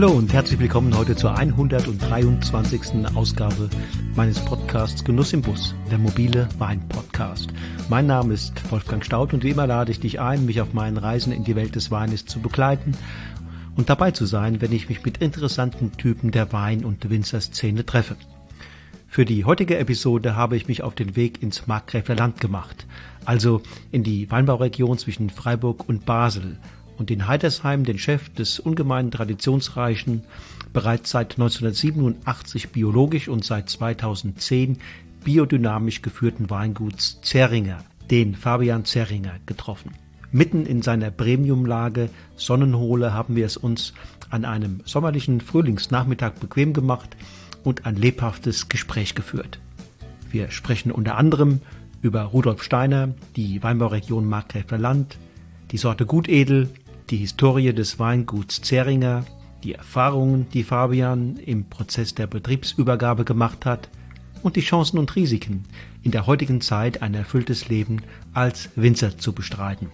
Hallo und herzlich willkommen heute zur 123. Ausgabe meines Podcasts Genuss im Bus, der mobile Wein-Podcast. Mein Name ist Wolfgang Staud und wie immer lade ich dich ein, mich auf meinen Reisen in die Welt des Weines zu begleiten und dabei zu sein, wenn ich mich mit interessanten Typen der Wein- und Winzerszene treffe. Für die heutige Episode habe ich mich auf den Weg ins Markgräfler Land gemacht, also in die Weinbauregion zwischen Freiburg und Basel und in Heidersheim den Chef des ungemein traditionsreichen, bereits seit 1987 biologisch und seit 2010 biodynamisch geführten Weinguts Zerringer, den Fabian Zerringer, getroffen. Mitten in seiner Premiumlage Sonnenhole haben wir es uns an einem sommerlichen Frühlingsnachmittag bequem gemacht und ein lebhaftes Gespräch geführt. Wir sprechen unter anderem über Rudolf Steiner, die Weinbauregion Markgräfler Land, die Sorte Gutedel, die Historie des Weinguts Zeringer, die Erfahrungen, die Fabian im Prozess der Betriebsübergabe gemacht hat und die Chancen und Risiken, in der heutigen Zeit ein erfülltes Leben als Winzer zu bestreiten.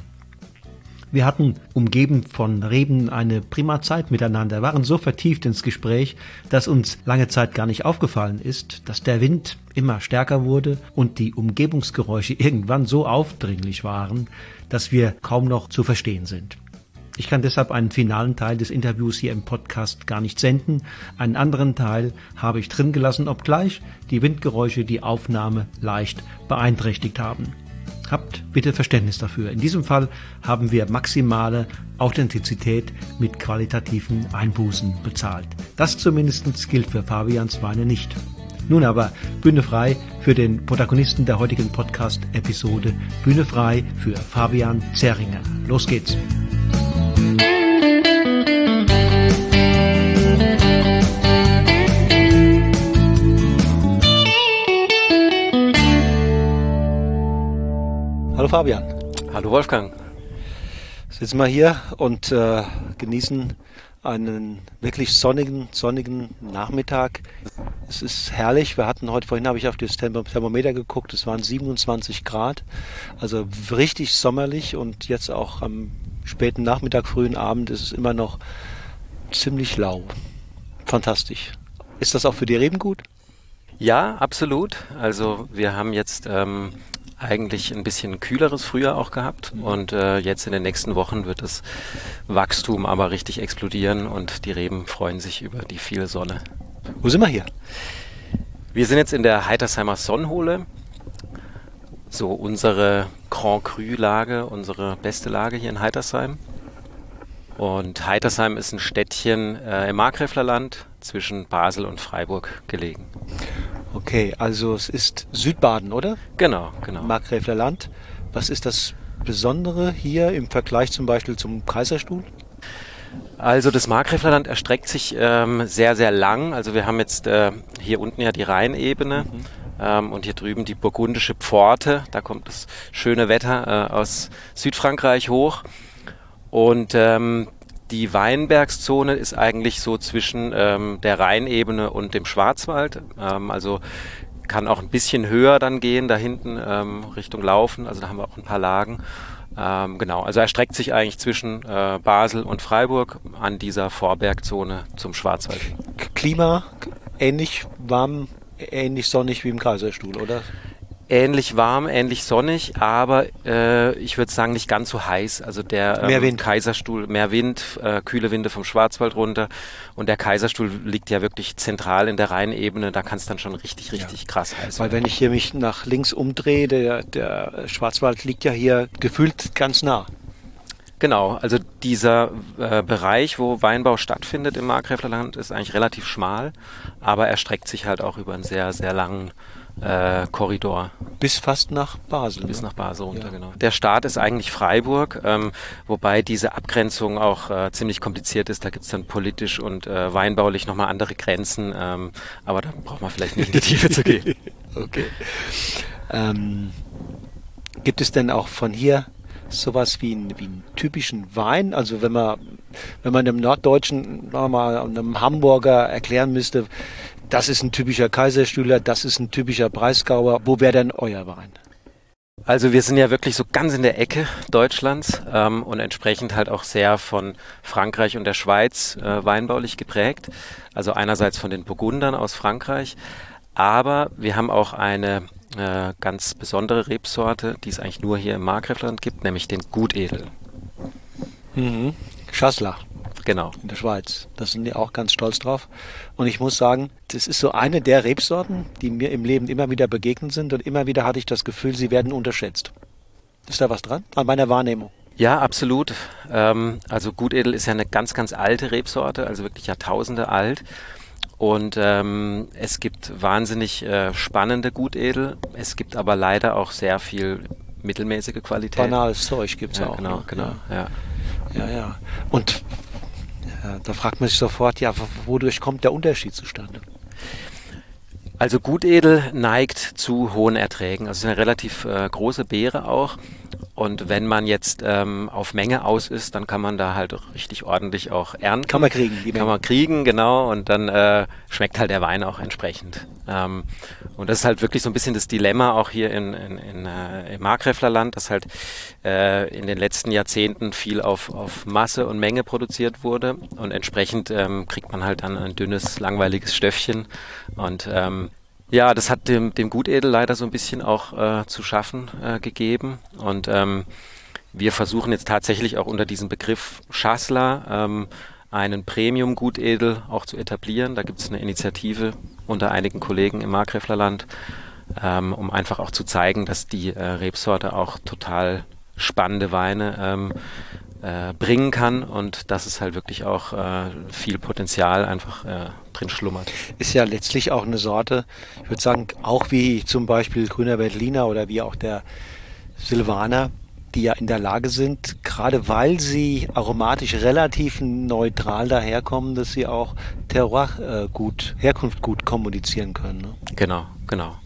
Wir hatten, umgeben von Reben, eine prima Zeit miteinander, waren so vertieft ins Gespräch, dass uns lange Zeit gar nicht aufgefallen ist, dass der Wind immer stärker wurde und die Umgebungsgeräusche irgendwann so aufdringlich waren, dass wir kaum noch zu verstehen sind. Ich kann deshalb einen finalen Teil des Interviews hier im Podcast gar nicht senden. Einen anderen Teil habe ich drin gelassen, obgleich die Windgeräusche die Aufnahme leicht beeinträchtigt haben. Habt bitte Verständnis dafür. In diesem Fall haben wir maximale Authentizität mit qualitativen Einbußen bezahlt. Das zumindest gilt für Fabians Weine nicht. Nun aber Bühne frei für den Protagonisten der heutigen Podcast-Episode. Bühne frei für Fabian Zerringer. Los geht's. Hallo Fabian. Hallo Wolfgang. Sitzen wir hier und äh, genießen einen wirklich sonnigen, sonnigen Nachmittag. Es ist herrlich. Wir hatten heute vorhin habe ich auf das Thermometer geguckt. Es waren 27 Grad, also richtig sommerlich und jetzt auch am späten Nachmittag, frühen Abend ist es immer noch ziemlich lau. Fantastisch. Ist das auch für die Reben gut? Ja, absolut. Also wir haben jetzt ähm, eigentlich ein bisschen kühleres Frühjahr auch gehabt mhm. und äh, jetzt in den nächsten Wochen wird das Wachstum aber richtig explodieren und die Reben freuen sich über die viele Sonne. Wo sind wir hier? Wir sind jetzt in der Heitersheimer Sonnenhole, so unsere Grand Cru Lage, unsere beste Lage hier in Heitersheim. Und Heitersheim ist ein Städtchen äh, im Markgräflerland zwischen Basel und Freiburg gelegen. Okay, also es ist Südbaden, oder? Genau, genau. Markgräfler Land. Was ist das Besondere hier im Vergleich zum Beispiel zum Kaiserstuhl? Also das Markgräflerland erstreckt sich ähm, sehr, sehr lang. Also wir haben jetzt äh, hier unten ja die Rheinebene. Mhm. Ähm, und hier drüben die burgundische Pforte. Da kommt das schöne Wetter äh, aus Südfrankreich hoch. Und ähm, die Weinbergszone ist eigentlich so zwischen ähm, der Rheinebene und dem Schwarzwald. Ähm, also kann auch ein bisschen höher dann gehen, da hinten ähm, Richtung Laufen. Also da haben wir auch ein paar Lagen. Ähm, genau, also er streckt sich eigentlich zwischen äh, Basel und Freiburg an dieser Vorbergzone zum Schwarzwald. Klima ähnlich warm, ähnlich sonnig wie im Kaiserstuhl, oder? ähnlich warm, ähnlich sonnig, aber äh, ich würde sagen nicht ganz so heiß. Also der ähm, mehr Wind. Kaiserstuhl, mehr Wind, äh, kühle Winde vom Schwarzwald runter und der Kaiserstuhl liegt ja wirklich zentral in der Rheinebene, da kann es dann schon richtig, richtig ja. krass heiß Weil wenn ich hier mich nach links umdrehe, der, der Schwarzwald liegt ja hier gefühlt ganz nah. Genau, also dieser äh, Bereich, wo Weinbau stattfindet im Markgräflerland, ist eigentlich relativ schmal, aber er streckt sich halt auch über einen sehr, sehr langen äh, Korridor. Bis fast nach Basel. Bis ne? nach Basel runter, ja. genau. Der Start ist eigentlich Freiburg, ähm, wobei diese Abgrenzung auch äh, ziemlich kompliziert ist. Da gibt es dann politisch und äh, weinbaulich nochmal andere Grenzen, ähm, aber da braucht man vielleicht nicht in die Tiefe zu gehen. Okay. Ähm, gibt es denn auch von hier sowas wie, ein, wie einen typischen Wein? Also wenn man, wenn man einem Norddeutschen, mal, einem Hamburger erklären müsste, das ist ein typischer Kaiserstühler, das ist ein typischer Breisgauer. Wo wäre denn euer Wein? Also wir sind ja wirklich so ganz in der Ecke Deutschlands ähm, und entsprechend halt auch sehr von Frankreich und der Schweiz äh, weinbaulich geprägt. Also einerseits von den Burgundern aus Frankreich, aber wir haben auch eine äh, ganz besondere Rebsorte, die es eigentlich nur hier im Markgräflerland gibt, nämlich den Gutedel. Mhm. Schassler. Genau. In der Schweiz. Da sind die auch ganz stolz drauf. Und ich muss sagen, das ist so eine der Rebsorten, die mir im Leben immer wieder begegnet sind und immer wieder hatte ich das Gefühl, sie werden unterschätzt. Ist da was dran? An meiner Wahrnehmung. Ja, absolut. Ähm, also Gutedel ist ja eine ganz, ganz alte Rebsorte, also wirklich Jahrtausende alt. Und ähm, es gibt wahnsinnig äh, spannende Gutedel. Es gibt aber leider auch sehr viel mittelmäßige Qualität. Banales Zeug gibt es ja, auch. Genau, ne? genau. Ja. ja, ja. Und ja, da fragt man sich sofort, ja, wodurch kommt der Unterschied zustande? Also Gutedel neigt zu hohen Erträgen. Also es ist eine relativ äh, große Beere auch. Und wenn man jetzt ähm, auf Menge aus ist, dann kann man da halt richtig ordentlich auch ernten. Kann man kriegen. Die kann man kriegen, genau. Und dann äh, schmeckt halt der Wein auch entsprechend. Ähm, und das ist halt wirklich so ein bisschen das Dilemma auch hier in, in, in, äh, im Markgräflerland, dass halt äh, in den letzten Jahrzehnten viel auf, auf Masse und Menge produziert wurde. Und entsprechend ähm, kriegt man halt dann ein dünnes, langweiliges Stöffchen. Und ähm, ja, das hat dem, dem Gutedel leider so ein bisschen auch äh, zu schaffen äh, gegeben. Und ähm, wir versuchen jetzt tatsächlich auch unter diesem Begriff Schassler ähm, einen Premium-Gutedel auch zu etablieren. Da gibt es eine Initiative unter einigen Kollegen im Markgräflerland, ähm, um einfach auch zu zeigen, dass die äh, Rebsorte auch total spannende Weine ähm, äh, bringen kann und dass es halt wirklich auch äh, viel Potenzial einfach äh, drin schlummert. Ist ja letztlich auch eine Sorte, ich würde sagen, auch wie zum Beispiel Grüner Veltliner oder wie auch der Silvaner, die ja in der Lage sind, gerade weil sie aromatisch relativ neutral daherkommen, dass sie auch Terroir äh, gut, Herkunft gut kommunizieren können. Ne? Genau, genau.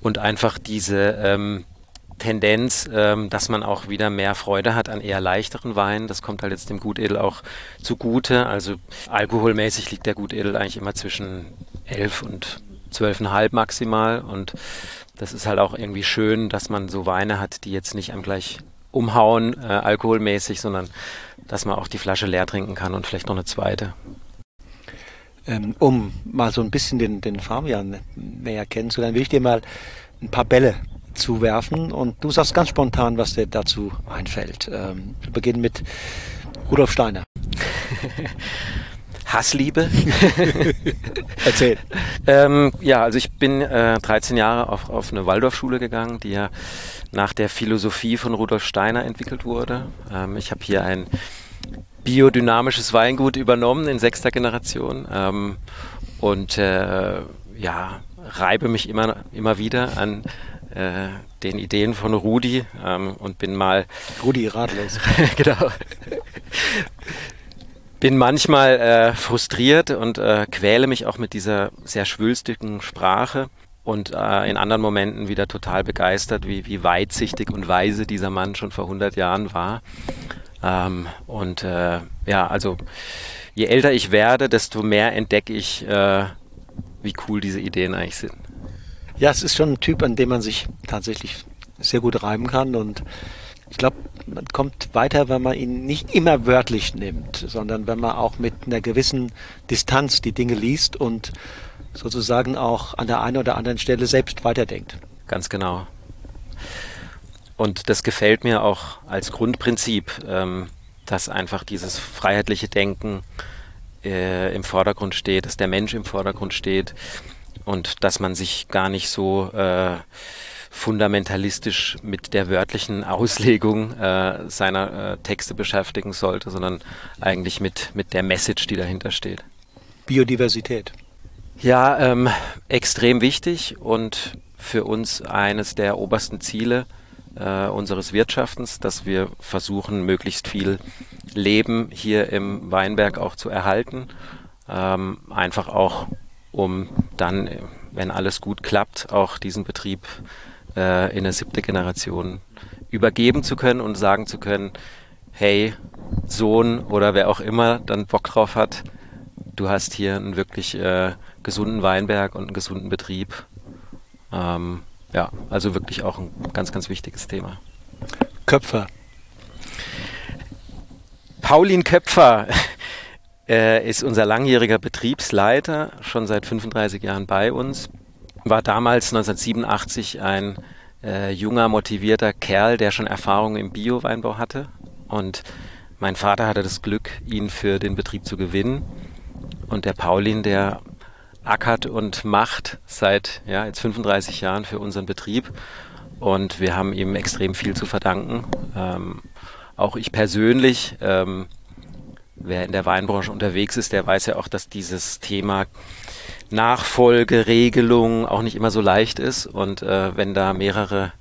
Und einfach diese ähm, Tendenz, ähm, dass man auch wieder mehr Freude hat an eher leichteren Weinen. Das kommt halt jetzt dem Gutedel auch zugute. Also alkoholmäßig liegt der Gutedel eigentlich immer zwischen 11 und 12,5 maximal. Und das ist halt auch irgendwie schön, dass man so Weine hat, die jetzt nicht einem gleich umhauen, äh, alkoholmäßig, sondern dass man auch die Flasche leer trinken kann und vielleicht noch eine zweite. Ähm, um mal so ein bisschen den, den Fabian näher kennenzulernen, will ich dir mal ein paar Bälle zu werfen und du sagst ganz spontan, was dir dazu einfällt. Ähm, wir beginnen mit Rudolf Steiner. Hassliebe. Erzähl. Ähm, ja, also ich bin äh, 13 Jahre auf, auf eine Waldorfschule gegangen, die ja nach der Philosophie von Rudolf Steiner entwickelt wurde. Ähm, ich habe hier ein biodynamisches Weingut übernommen in sechster Generation ähm, und äh, ja, reibe mich immer, immer wieder an äh, den Ideen von Rudi ähm, und bin mal. Rudi ratlos. genau. bin manchmal äh, frustriert und äh, quäle mich auch mit dieser sehr schwülstigen Sprache und äh, in anderen Momenten wieder total begeistert, wie, wie weitsichtig und weise dieser Mann schon vor 100 Jahren war. Ähm, und äh, ja, also je älter ich werde, desto mehr entdecke ich, äh, wie cool diese Ideen eigentlich sind. Ja, es ist schon ein Typ, an dem man sich tatsächlich sehr gut reiben kann und ich glaube, man kommt weiter, wenn man ihn nicht immer wörtlich nimmt, sondern wenn man auch mit einer gewissen Distanz die Dinge liest und sozusagen auch an der einen oder anderen Stelle selbst weiterdenkt. Ganz genau. Und das gefällt mir auch als Grundprinzip, ähm, dass einfach dieses freiheitliche Denken äh, im Vordergrund steht, dass der Mensch im Vordergrund steht und dass man sich gar nicht so äh, fundamentalistisch mit der wörtlichen Auslegung äh, seiner äh, Texte beschäftigen sollte, sondern eigentlich mit, mit der Message, die dahinter steht. Biodiversität. Ja, ähm, extrem wichtig und für uns eines der obersten Ziele äh, unseres Wirtschaftens, dass wir versuchen, möglichst viel Leben hier im Weinberg auch zu erhalten. Ähm, einfach auch um dann, wenn alles gut klappt, auch diesen Betrieb äh, in der siebte Generation übergeben zu können und sagen zu können, hey, Sohn oder wer auch immer dann Bock drauf hat, du hast hier einen wirklich äh, gesunden Weinberg und einen gesunden Betrieb. Ähm, ja, also wirklich auch ein ganz, ganz wichtiges Thema. Köpfer. Paulin Köpfer äh, ist unser langjähriger Betriebsleiter, schon seit 35 Jahren bei uns. War damals 1987 ein äh, junger, motivierter Kerl, der schon Erfahrung im Bio-Weinbau hatte. Und mein Vater hatte das Glück, ihn für den Betrieb zu gewinnen. Und der Paulin, der ackert und macht seit ja, jetzt 35 Jahren für unseren Betrieb. Und wir haben ihm extrem viel zu verdanken. Ähm, auch ich persönlich, ähm, wer in der Weinbranche unterwegs ist, der weiß ja auch, dass dieses Thema Nachfolge, Regelung auch nicht immer so leicht ist. Und äh, wenn da mehrere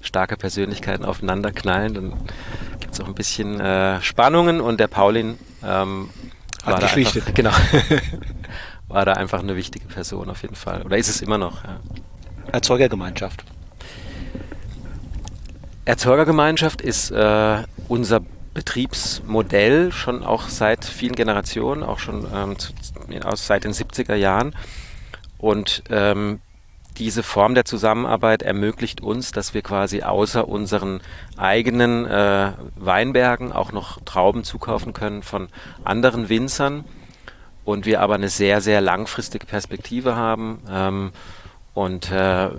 starke Persönlichkeiten aufeinander knallen, dann gibt es auch ein bisschen äh, Spannungen. Und der Paulin ähm, Hat war, da geschlichtet. einfach, genau, war da einfach eine wichtige Person auf jeden Fall. Oder ist es immer noch. Ja. Erzeugergemeinschaft. Erzeugergemeinschaft ist äh, unser Betriebsmodell schon auch seit vielen Generationen, auch schon ähm, aus, seit den 70er Jahren. Und ähm, diese Form der Zusammenarbeit ermöglicht uns, dass wir quasi außer unseren eigenen äh, Weinbergen auch noch Trauben zukaufen können von anderen Winzern und wir aber eine sehr, sehr langfristige Perspektive haben ähm, und äh,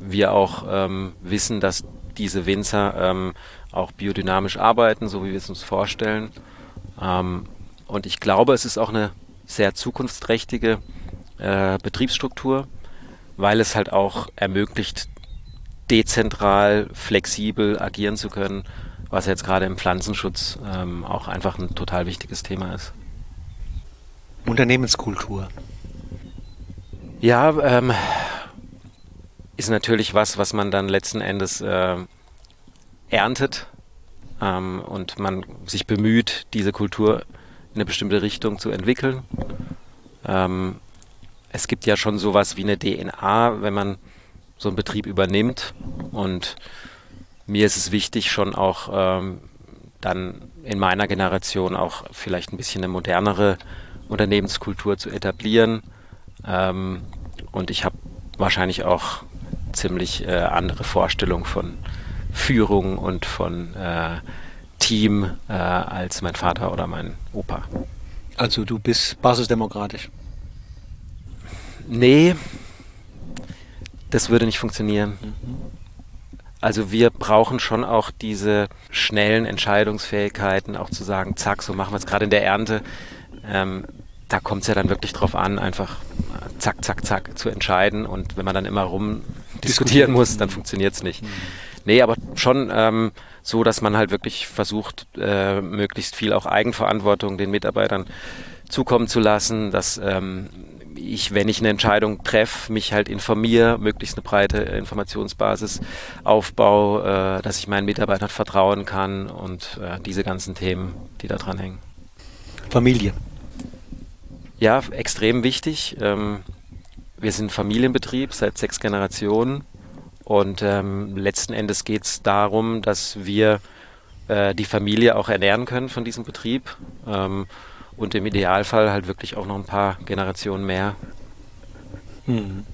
wir auch ähm, wissen, dass diese Winzer ähm, auch biodynamisch arbeiten, so wie wir es uns vorstellen. Ähm, und ich glaube, es ist auch eine sehr zukunftsträchtige äh, Betriebsstruktur, weil es halt auch ermöglicht, dezentral, flexibel agieren zu können, was jetzt gerade im Pflanzenschutz ähm, auch einfach ein total wichtiges Thema ist. Unternehmenskultur. Ja, ähm, ist natürlich was, was man dann letzten Endes äh, erntet ähm, und man sich bemüht, diese Kultur in eine bestimmte Richtung zu entwickeln. Ähm, es gibt ja schon sowas wie eine DNA, wenn man so einen Betrieb übernimmt. Und mir ist es wichtig, schon auch ähm, dann in meiner Generation auch vielleicht ein bisschen eine modernere Unternehmenskultur zu etablieren. Ähm, und ich habe wahrscheinlich auch ziemlich äh, andere Vorstellungen von Führung und von äh, Team äh, als mein Vater oder mein Opa. Also du bist basisdemokratisch. Nee, das würde nicht funktionieren. Also wir brauchen schon auch diese schnellen Entscheidungsfähigkeiten, auch zu sagen, zack, so machen wir es gerade in der Ernte. Ähm, da kommt es ja dann wirklich drauf an, einfach äh, zack, zack, zack zu entscheiden. Und wenn man dann immer rum diskutieren muss, dann funktioniert es nicht. Nee, aber schon ähm, so, dass man halt wirklich versucht, äh, möglichst viel auch Eigenverantwortung den Mitarbeitern zukommen zu lassen, dass ähm, ich, wenn ich eine Entscheidung treffe, mich halt informiere, möglichst eine breite Informationsbasis aufbaue, äh, dass ich meinen Mitarbeitern vertrauen kann und äh, diese ganzen Themen, die da dran hängen. Familie. Ja, extrem wichtig. Ähm, wir sind Familienbetrieb seit sechs Generationen und ähm, letzten Endes geht es darum, dass wir äh, die Familie auch ernähren können von diesem Betrieb ähm, und im Idealfall halt wirklich auch noch ein paar Generationen mehr. Mhm.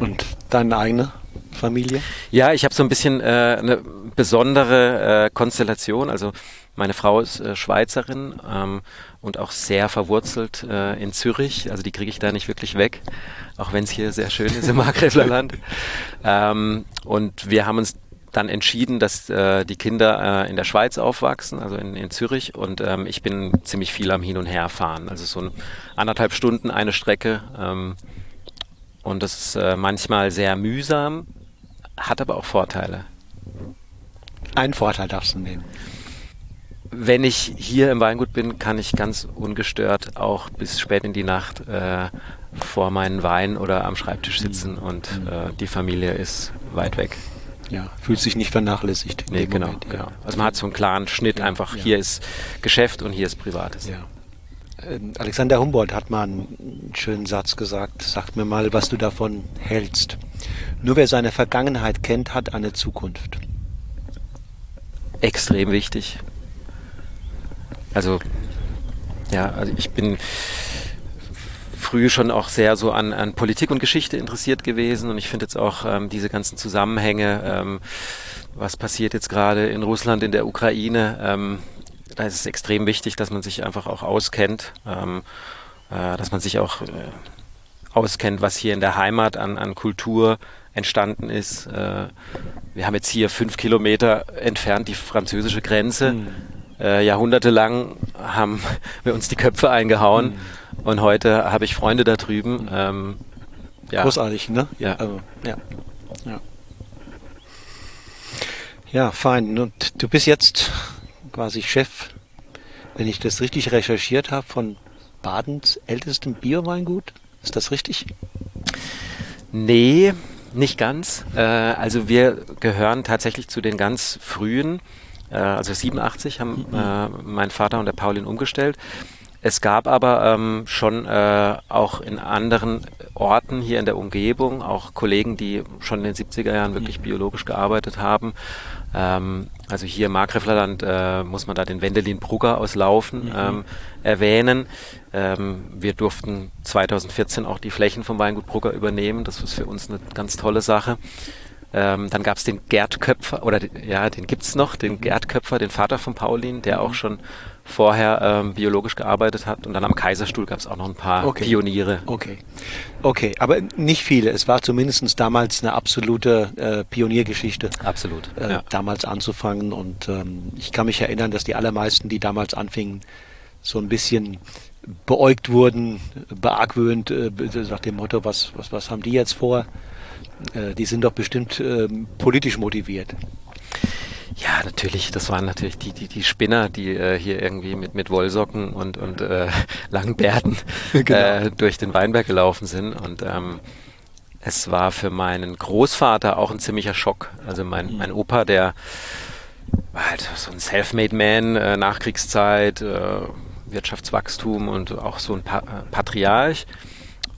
Und deine eigene Familie? Ja, ich habe so ein bisschen äh, eine besondere äh, Konstellation. Also meine Frau ist äh, Schweizerin ähm, und auch sehr verwurzelt äh, in Zürich. Also die kriege ich da nicht wirklich weg, auch wenn es hier sehr schön ist im Markgräflerland. ähm, und wir haben uns dann entschieden, dass äh, die Kinder äh, in der Schweiz aufwachsen, also in, in Zürich. Und ähm, ich bin ziemlich viel am Hin und Her fahren. Also so ein, anderthalb Stunden eine Strecke. Ähm, und das ist äh, manchmal sehr mühsam, hat aber auch Vorteile. Einen Vorteil darfst du nehmen. Wenn ich hier im Weingut bin, kann ich ganz ungestört auch bis spät in die Nacht äh, vor meinen Wein oder am Schreibtisch sitzen und äh, die Familie ist weit weg. Ja, fühlt sich nicht vernachlässigt. Nee, genau, Moment, ja. genau. Also man hat so einen klaren Schnitt Ja, einfach, ja. hier ist Geschäft und hier ist Privates. Ähm, Alexander Humboldt hat mal einen schönen Satz gesagt. Sag mir mal, was du davon hältst. Nur wer seine Vergangenheit kennt, hat eine Zukunft. extrem wichtig. Also, ja, also ich bin früh schon auch sehr so an, an Politik und Geschichte interessiert gewesen und ich finde jetzt auch ähm, diese ganzen Zusammenhänge, ähm, was passiert jetzt gerade in Russland, in der Ukraine, ähm, da ist es extrem wichtig, dass man sich einfach auch auskennt, ähm, äh, dass man sich auch äh, auskennt, was hier in der Heimat an, an Kultur entstanden ist. Äh, wir haben jetzt hier fünf Kilometer entfernt die französische Grenze. Mhm. Äh, jahrhundertelang haben wir uns die Köpfe eingehauen mhm. und heute habe ich Freunde da drüben. Mhm. Ähm, ja. Großartig, ne? Ja. Also, ja. ja. Ja, fein. Und du bist jetzt quasi Chef, wenn ich das richtig recherchiert habe, von Badens ältestem Bioweingut. Ist das richtig? Nee, nicht ganz. Äh, also wir gehören tatsächlich zu den ganz frühen. Äh, also 87 haben mhm. äh, mein Vater und der Paulin umgestellt. Es gab aber ähm, schon äh, auch in anderen Orten hier in der Umgebung auch Kollegen, die schon in den 70er Jahren wirklich mhm. biologisch gearbeitet haben. Ähm, also hier im Markgräflerland äh, muss man da den Wendelin Brugger aus Laufen mhm. ähm, erwähnen. Ähm, wir durften 2014 auch die Flächen vom Weingut Brugger übernehmen. Das ist für uns eine ganz tolle Sache. Ähm, dann gab es den Gerd Köpfer, oder ja, den gibt es noch, den mhm. Gerd Köpfer, den Vater von Paulin, der mhm. auch schon vorher ähm, biologisch gearbeitet hat. Und dann am Kaiserstuhl gab es auch noch ein paar okay. Pioniere. Okay. Okay, aber nicht viele. Es war zumindest damals eine absolute äh, Pioniergeschichte. Absolut. Äh, ja. Damals anzufangen. Und ähm, ich kann mich erinnern, dass die allermeisten, die damals anfingen, so ein bisschen beäugt wurden, beargwöhnt, äh, nach dem Motto, was, was, was haben die jetzt vor? Äh, die sind doch bestimmt ähm, politisch motiviert. Ja, natürlich, das waren natürlich die, die, die Spinner, die äh, hier irgendwie mit, mit Wollsocken und, und äh, langen Bärten genau. äh, durch den Weinberg gelaufen sind. Und ähm, es war für meinen Großvater auch ein ziemlicher Schock. Also mein, mein Opa, der war halt so ein Selfmade Man, äh, Nachkriegszeit, äh, Wirtschaftswachstum und auch so ein pa äh, Patriarch.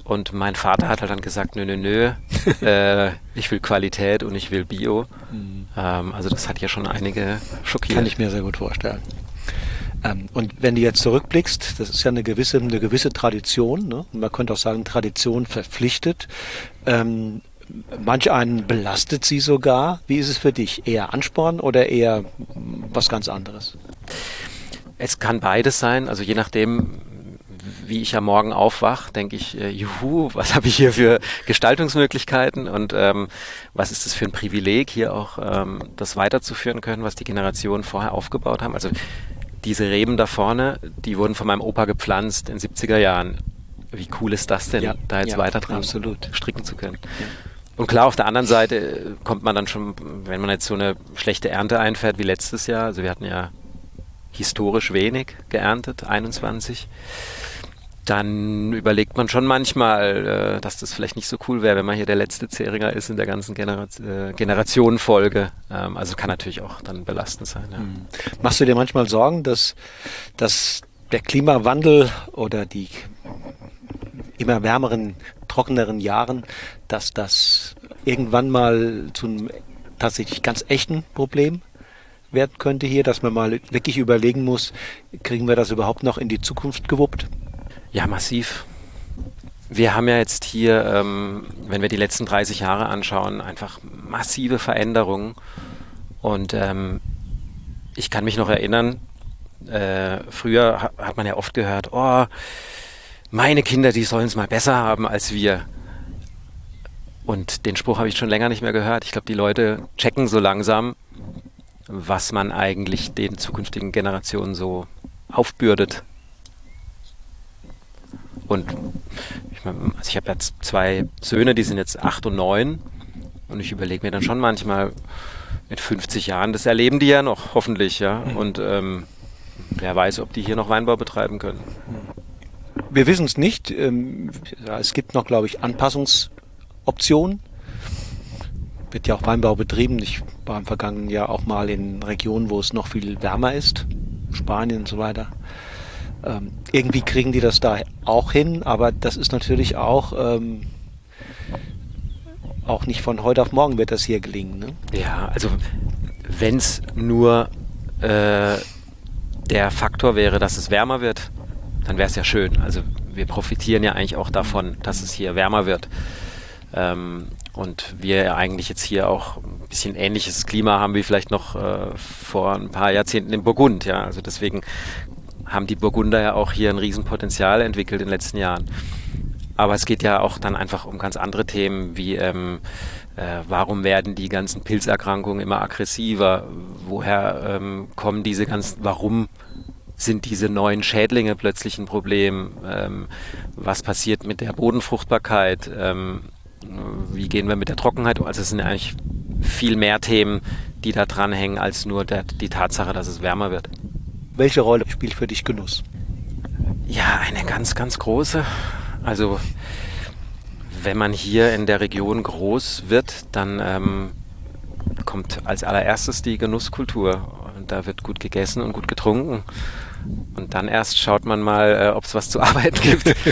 Und mein Vater hat halt dann gesagt, nö, nö, nö, äh, ich will Qualität und ich will Bio. Mhm. Ähm, also das hat ja schon einige schockiert. Kann ich mir sehr gut vorstellen. Ähm, und wenn du jetzt zurückblickst, das ist ja eine gewisse, eine gewisse Tradition, ne? man könnte auch sagen, Tradition verpflichtet. Ähm, manch einen belastet sie sogar. Wie ist es für dich? Eher Ansporn oder eher was ganz anderes? Es kann beides sein, also je nachdem, wie ich am Morgen aufwach, denke ich, äh, juhu, was habe ich hier für Gestaltungsmöglichkeiten und ähm, was ist das für ein Privileg, hier auch ähm, das weiterzuführen können, was die Generationen vorher aufgebaut haben. Also diese Reben da vorne, die wurden von meinem Opa gepflanzt in 70er Jahren. Wie cool ist das denn, ja, da jetzt ja, weiter dran absolut. stricken zu können? Ja. Und klar, auf der anderen Seite äh, kommt man dann schon, wenn man jetzt so eine schlechte Ernte einfährt wie letztes Jahr, also wir hatten ja historisch wenig geerntet, 21, dann überlegt man schon manchmal, äh, dass das vielleicht nicht so cool wäre, wenn man hier der letzte Zeringer ist in der ganzen Genera äh, Generationenfolge. Ähm, also kann natürlich auch dann belastend sein. Ja. Mhm. Machst du dir manchmal Sorgen, dass, dass der Klimawandel oder die immer wärmeren, trockeneren Jahren, dass das irgendwann mal zu einem tatsächlich ganz echten Problem werden könnte hier, dass man mal wirklich überlegen muss, kriegen wir das überhaupt noch in die Zukunft gewuppt? Ja, massiv. Wir haben ja jetzt hier, ähm, wenn wir die letzten 30 Jahre anschauen, einfach massive Veränderungen. Und ähm, ich kann mich noch erinnern, äh, früher ha hat man ja oft gehört, oh, meine Kinder, die sollen es mal besser haben als wir. Und den Spruch habe ich schon länger nicht mehr gehört. Ich glaube, die Leute checken so langsam, was man eigentlich den zukünftigen Generationen so aufbürdet. Und ich, mein, also ich habe jetzt zwei Söhne, die sind jetzt acht und neun. Und ich überlege mir dann schon manchmal, mit 50 Jahren, das erleben die ja noch, hoffentlich, ja. Mhm. Und ähm, wer weiß, ob die hier noch Weinbau betreiben können. Wir wissen es nicht. Ähm, es gibt noch, glaube ich, Anpassungsoptionen. Wird ja auch Weinbau betrieben. Ich war im vergangenen Jahr auch mal in Regionen, wo es noch viel wärmer ist. Spanien und so weiter. Ähm, irgendwie kriegen die das da auch hin, aber das ist natürlich auch, ähm, auch nicht von heute auf morgen wird das hier gelingen. Ne? Ja, also wenn es nur äh, der Faktor wäre, dass es wärmer wird, dann wäre es ja schön. Also wir profitieren ja eigentlich auch davon, dass es hier wärmer wird. Ähm, und wir eigentlich jetzt hier auch ein bisschen ähnliches Klima haben wie vielleicht noch äh, vor ein paar Jahrzehnten in Burgund. Ja, also deswegen haben die Burgunder ja auch hier ein Riesenpotenzial entwickelt in den letzten Jahren. Aber es geht ja auch dann einfach um ganz andere Themen wie ähm, äh, warum werden die ganzen Pilzerkrankungen immer aggressiver? Woher ähm, kommen diese ganzen, warum sind diese neuen Schädlinge plötzlich ein Problem? Ähm, was passiert mit der Bodenfruchtbarkeit? Ähm, wie gehen wir mit der Trockenheit um? Also es sind eigentlich viel mehr Themen, die da dranhängen, als nur der, die Tatsache, dass es wärmer wird. Welche Rolle spielt für dich Genuss? Ja, eine ganz, ganz große. Also wenn man hier in der Region groß wird, dann ähm, kommt als allererstes die Genusskultur. Und da wird gut gegessen und gut getrunken. Und dann erst schaut man mal, äh, ob es was zu arbeiten gibt.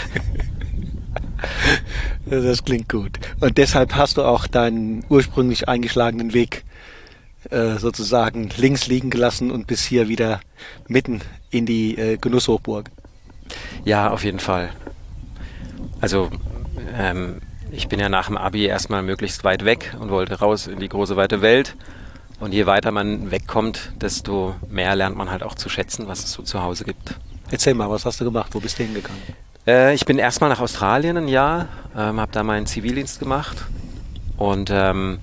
Das klingt gut. Und deshalb hast du auch deinen ursprünglich eingeschlagenen Weg äh, sozusagen links liegen gelassen und bis hier wieder mitten in die äh, Genusshochburg. Ja, auf jeden Fall. Also ähm, ich bin ja nach dem Abi erstmal möglichst weit weg und wollte raus in die große weite Welt. Und je weiter man wegkommt, desto mehr lernt man halt auch zu schätzen, was es so zu Hause gibt. Erzähl mal, was hast du gemacht? Wo bist du hingegangen? Äh, ich bin erstmal nach Australien ein Jahr, ähm, habe da meinen Zivildienst gemacht und ähm,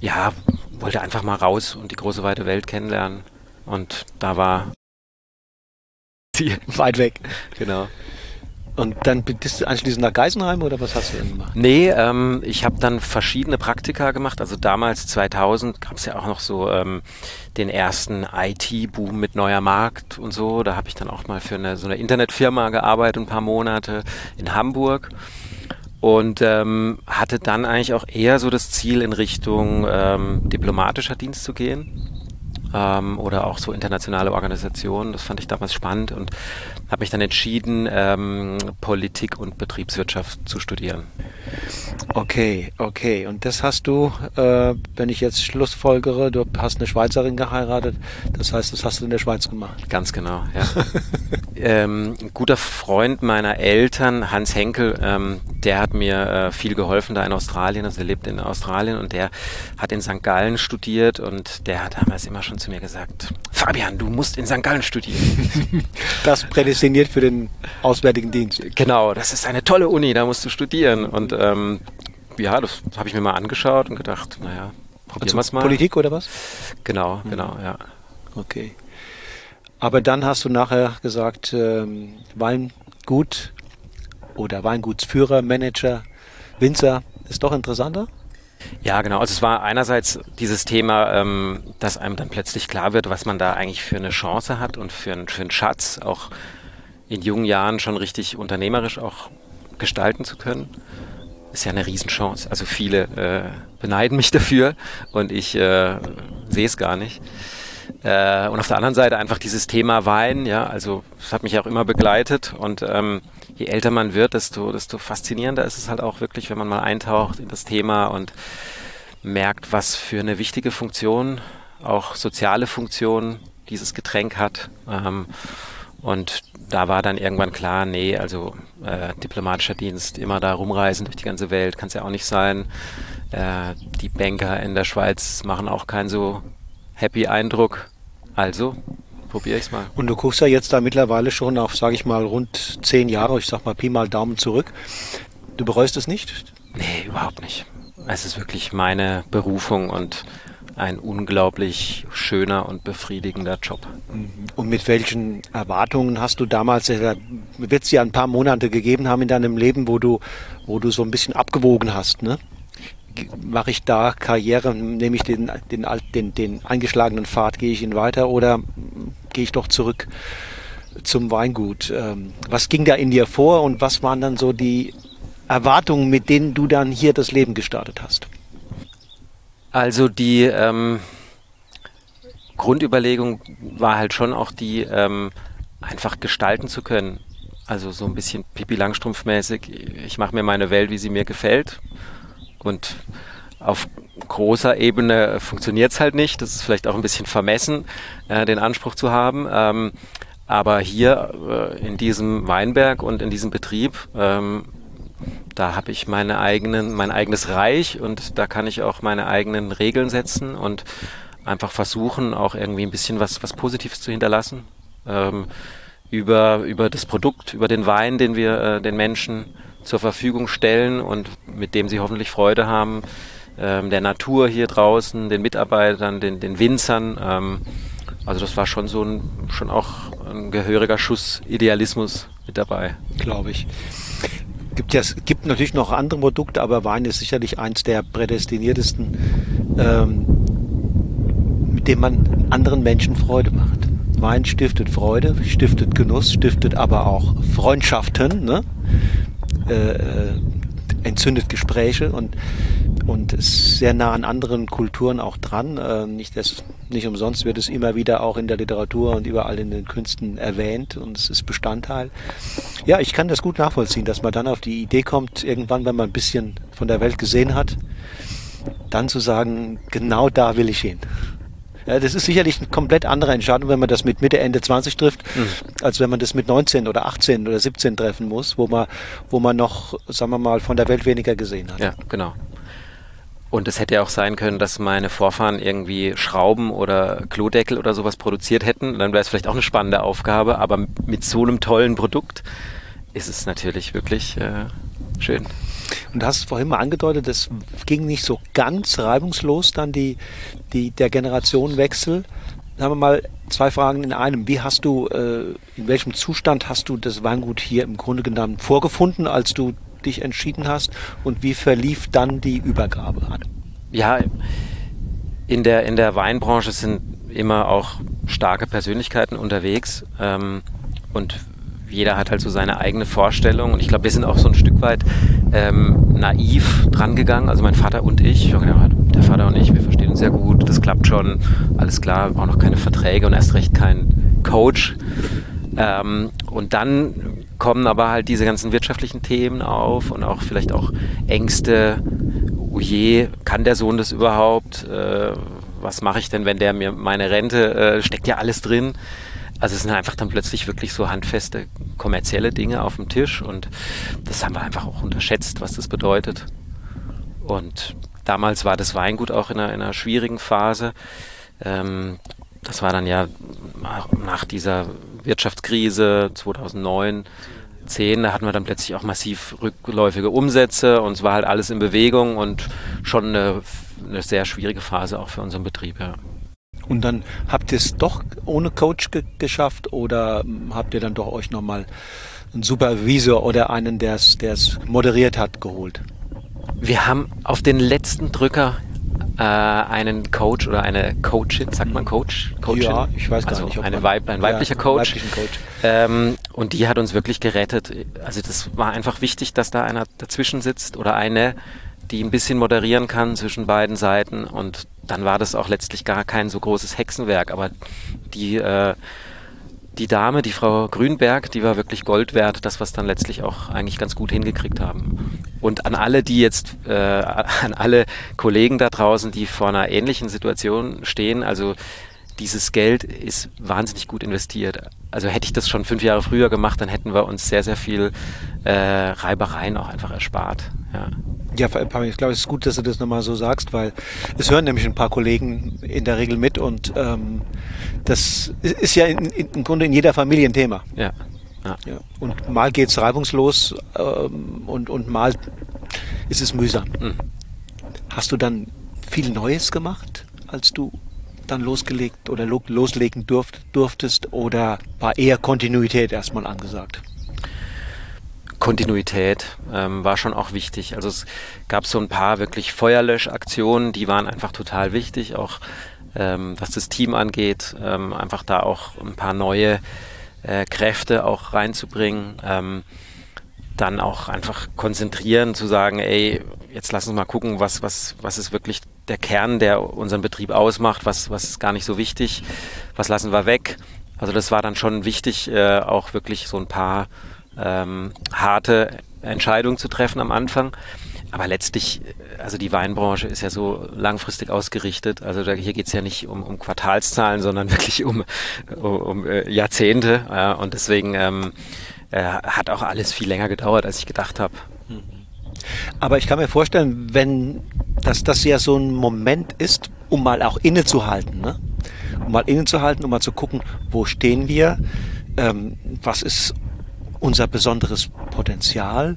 ja, wollte einfach mal raus und die große weite Welt kennenlernen. Und da war weit weg. Genau. Und dann bist du anschließend nach Geisenheim oder was hast du denn gemacht? Nee, ähm, ich habe dann verschiedene Praktika gemacht. Also damals 2000 gab es ja auch noch so ähm, den ersten IT-Boom mit neuer Markt und so. Da habe ich dann auch mal für eine, so eine Internetfirma gearbeitet, ein paar Monate in Hamburg. Und ähm, hatte dann eigentlich auch eher so das Ziel, in Richtung ähm, diplomatischer Dienst zu gehen ähm, oder auch so internationale Organisationen. Das fand ich damals spannend und habe mich dann entschieden, ähm, Politik und Betriebswirtschaft zu studieren. Okay, okay. Und das hast du, äh, wenn ich jetzt Schlussfolgere, du hast eine Schweizerin geheiratet, das heißt, das hast du in der Schweiz gemacht. Ganz genau, ja. ähm, ein guter Freund meiner Eltern, Hans Henkel, ähm, der hat mir äh, viel geholfen da in Australien, also er lebt in Australien und der hat in St. Gallen studiert und der hat damals immer schon zu mir gesagt, Fabian, du musst in St. Gallen studieren. das prädestiniert für den Auswärtigen Dienst. Genau, das ist eine tolle Uni, da musst du studieren und ähm, ja, das habe ich mir mal angeschaut und gedacht, naja, probieren also wir es mal. Politik oder was? Genau, mhm. genau, ja. Okay. Aber dann hast du nachher gesagt, ähm, Weingut oder Weingutsführer, Manager, Winzer ist doch interessanter? Ja, genau. Also es war einerseits dieses Thema, ähm, dass einem dann plötzlich klar wird, was man da eigentlich für eine Chance hat und für, ein, für einen Schatz, auch in jungen Jahren schon richtig unternehmerisch auch gestalten zu können ist ja eine Riesenchance. Also viele äh, beneiden mich dafür und ich äh, sehe es gar nicht. Äh, und auf der anderen Seite einfach dieses Thema Wein, ja, also es hat mich auch immer begleitet und ähm, je älter man wird, desto, desto faszinierender ist es halt auch wirklich, wenn man mal eintaucht in das Thema und merkt, was für eine wichtige Funktion, auch soziale Funktion dieses Getränk hat. Ähm, und da war dann irgendwann klar, nee, also äh, diplomatischer Dienst, immer da rumreisen durch die ganze Welt, kann es ja auch nicht sein. Äh, die Banker in der Schweiz machen auch keinen so happy Eindruck. Also probiere ich es mal. Und du guckst ja jetzt da mittlerweile schon auf, sage ich mal, rund zehn Jahre, ich sag mal Pi mal Daumen zurück. Du bereust es nicht? Nee, überhaupt nicht. Es ist wirklich meine Berufung und ein unglaublich schöner und befriedigender Job. Mhm. Und mit welchen Erwartungen hast du damals, wird es ja ein paar Monate gegeben haben in deinem Leben, wo du, wo du so ein bisschen abgewogen hast, ne? Mache ich da Karriere, nehme ich den, den, den, den eingeschlagenen Pfad, gehe ich ihn weiter oder gehe ich doch zurück zum Weingut? Ähm, was ging da in dir vor und was waren dann so die Erwartungen, mit denen du dann hier das Leben gestartet hast? Also die ähm, Grundüberlegung war halt schon auch die, ähm, einfach gestalten zu können. Also so ein bisschen Pipi Langstrumpf-mäßig. Ich mache mir meine Welt, wie sie mir gefällt. Und auf großer Ebene funktioniert es halt nicht. Das ist vielleicht auch ein bisschen vermessen, äh, den Anspruch zu haben. Ähm, aber hier äh, in diesem Weinberg und in diesem Betrieb, ähm, da habe ich meine eigenen, mein eigenes Reich und da kann ich auch meine eigenen Regeln setzen und einfach versuchen, auch irgendwie ein bisschen was, was Positives zu hinterlassen. Ähm, über, über das Produkt, über den Wein, den wir äh, den Menschen zur Verfügung stellen und mit dem sie hoffentlich Freude haben, ähm, der Natur hier draußen, den Mitarbeitern, den, den Winzern. Ähm, also das war schon so ein, schon auch ein gehöriger Schuss Idealismus mit dabei. Glaube ich. Gibt ja, gibt natürlich noch andere Produkte, aber Wein ist sicherlich eins der prädestiniertesten, ähm, mit dem man anderen Menschen Freude macht. Wein stiftet Freude, stiftet Genuss, stiftet aber auch Freundschaften, ne? Äh, äh entzündet Gespräche und, und ist sehr nah an anderen Kulturen auch dran. Äh, nicht, das, nicht umsonst wird es immer wieder auch in der Literatur und überall in den Künsten erwähnt und es ist Bestandteil. Ja, ich kann das gut nachvollziehen, dass man dann auf die Idee kommt, irgendwann, wenn man ein bisschen von der Welt gesehen hat, dann zu sagen, genau da will ich hin. Ja, das ist sicherlich eine komplett andere Entscheidung, wenn man das mit Mitte, Ende 20 trifft, mhm. als wenn man das mit 19 oder 18 oder 17 treffen muss, wo man, wo man noch, sagen wir mal, von der Welt weniger gesehen hat. Ja, genau. Und es hätte ja auch sein können, dass meine Vorfahren irgendwie Schrauben oder Klodeckel oder sowas produziert hätten. Dann wäre es vielleicht auch eine spannende Aufgabe. Aber mit so einem tollen Produkt ist es natürlich wirklich äh, schön. Und du hast es vorhin mal angedeutet, es ging nicht so ganz reibungslos dann die, die, der Generationenwechsel. Sagen wir mal zwei Fragen in einem. Wie hast du, äh, in welchem Zustand hast du das Weingut hier im Grunde genommen vorgefunden, als du dich entschieden hast? Und wie verlief dann die Übergabe? Ja, in der, in der Weinbranche sind immer auch starke Persönlichkeiten unterwegs. Ähm, und jeder hat halt so seine eigene Vorstellung und ich glaube, wir sind auch so ein Stück weit ähm, naiv drangegangen, also mein Vater und ich, der Vater und ich, wir verstehen uns sehr gut, das klappt schon, alles klar, wir brauchen noch keine Verträge und erst recht kein Coach. Ähm, und dann kommen aber halt diese ganzen wirtschaftlichen Themen auf und auch vielleicht auch Ängste, oh je, kann der Sohn das überhaupt? Äh, was mache ich denn, wenn der mir meine Rente, äh, steckt ja alles drin. Also es sind einfach dann plötzlich wirklich so handfeste kommerzielle Dinge auf dem Tisch und das haben wir einfach auch unterschätzt, was das bedeutet. Und damals war das Weingut auch in einer, in einer schwierigen Phase. Ähm, das war dann ja nach dieser Wirtschaftskrise 2009, 10, da hatten wir dann plötzlich auch massiv rückläufige Umsätze und es war halt alles in Bewegung und schon eine, eine sehr schwierige Phase auch für unseren Betrieb. Ja. Und dann habt ihr es doch ohne Coach ge geschafft oder habt ihr dann doch euch nochmal einen Supervisor oder einen, der es moderiert hat, geholt? Wir haben auf den letzten Drücker äh, einen Coach oder eine Coachin, sagt man Coach? Coachin? Ja, ich weiß gar also nicht. Eine Weib, ein weiblicher ja, Coach. Coach. Ähm, und die hat uns wirklich gerettet. Also das war einfach wichtig, dass da einer dazwischen sitzt oder eine, die ein bisschen moderieren kann zwischen beiden Seiten und dann war das auch letztlich gar kein so großes Hexenwerk, aber die, äh, die Dame, die Frau Grünberg, die war wirklich Gold wert, das, was dann letztlich auch eigentlich ganz gut hingekriegt haben. Und an alle, die jetzt, äh, an alle Kollegen da draußen, die vor einer ähnlichen Situation stehen, also dieses Geld ist wahnsinnig gut investiert. Also hätte ich das schon fünf Jahre früher gemacht, dann hätten wir uns sehr, sehr viel äh, Reibereien auch einfach erspart. Ja. Ja, ich glaube, es ist gut, dass du das nochmal so sagst, weil es hören nämlich ein paar Kollegen in der Regel mit und ähm, das ist ja in, in, im Grunde in jeder Familie ein Thema. Ja. ja. ja. Und mal geht es reibungslos ähm, und, und mal ist es mühsam. Mhm. Hast du dann viel Neues gemacht, als du dann losgelegt oder loslegen durft, durftest oder war eher Kontinuität erstmal angesagt? Kontinuität ähm, war schon auch wichtig. Also es gab so ein paar wirklich Feuerlöschaktionen, die waren einfach total wichtig, auch ähm, was das Team angeht, ähm, einfach da auch ein paar neue äh, Kräfte auch reinzubringen. Ähm, dann auch einfach konzentrieren, zu sagen, ey, jetzt lass uns mal gucken, was, was, was ist wirklich der Kern, der unseren Betrieb ausmacht, was, was ist gar nicht so wichtig, was lassen wir weg. Also das war dann schon wichtig, äh, auch wirklich so ein paar ähm, harte Entscheidungen zu treffen am Anfang. aber letztlich, also die Weinbranche ist ja so langfristig ausgerichtet. Also da, hier geht es ja nicht um, um Quartalszahlen, sondern wirklich um, um, um äh, Jahrzehnte. Äh, und deswegen ähm, äh, hat auch alles viel länger gedauert, als ich gedacht habe. Mhm. Aber ich kann mir vorstellen, wenn dass das ja so ein Moment ist, um mal auch innezuhalten, ne? um mal innezuhalten, um mal zu gucken, wo stehen wir, ähm, was ist unser besonderes Potenzial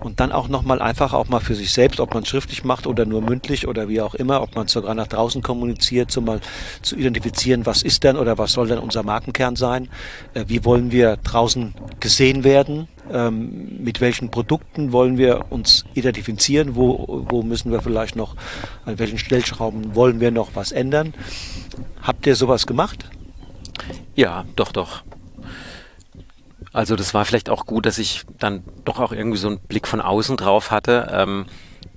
und dann auch nochmal einfach auch mal für sich selbst, ob man es schriftlich macht oder nur mündlich oder wie auch immer, ob man sogar nach draußen kommuniziert, so mal zu identifizieren, was ist denn oder was soll denn unser Markenkern sein, äh, wie wollen wir draußen gesehen werden, ähm, mit welchen Produkten wollen wir uns identifizieren, wo, wo müssen wir vielleicht noch, an welchen Stellschrauben wollen wir noch was ändern. Habt ihr sowas gemacht? Ja, doch, doch. Also das war vielleicht auch gut, dass ich dann doch auch irgendwie so einen Blick von außen drauf hatte. Ähm,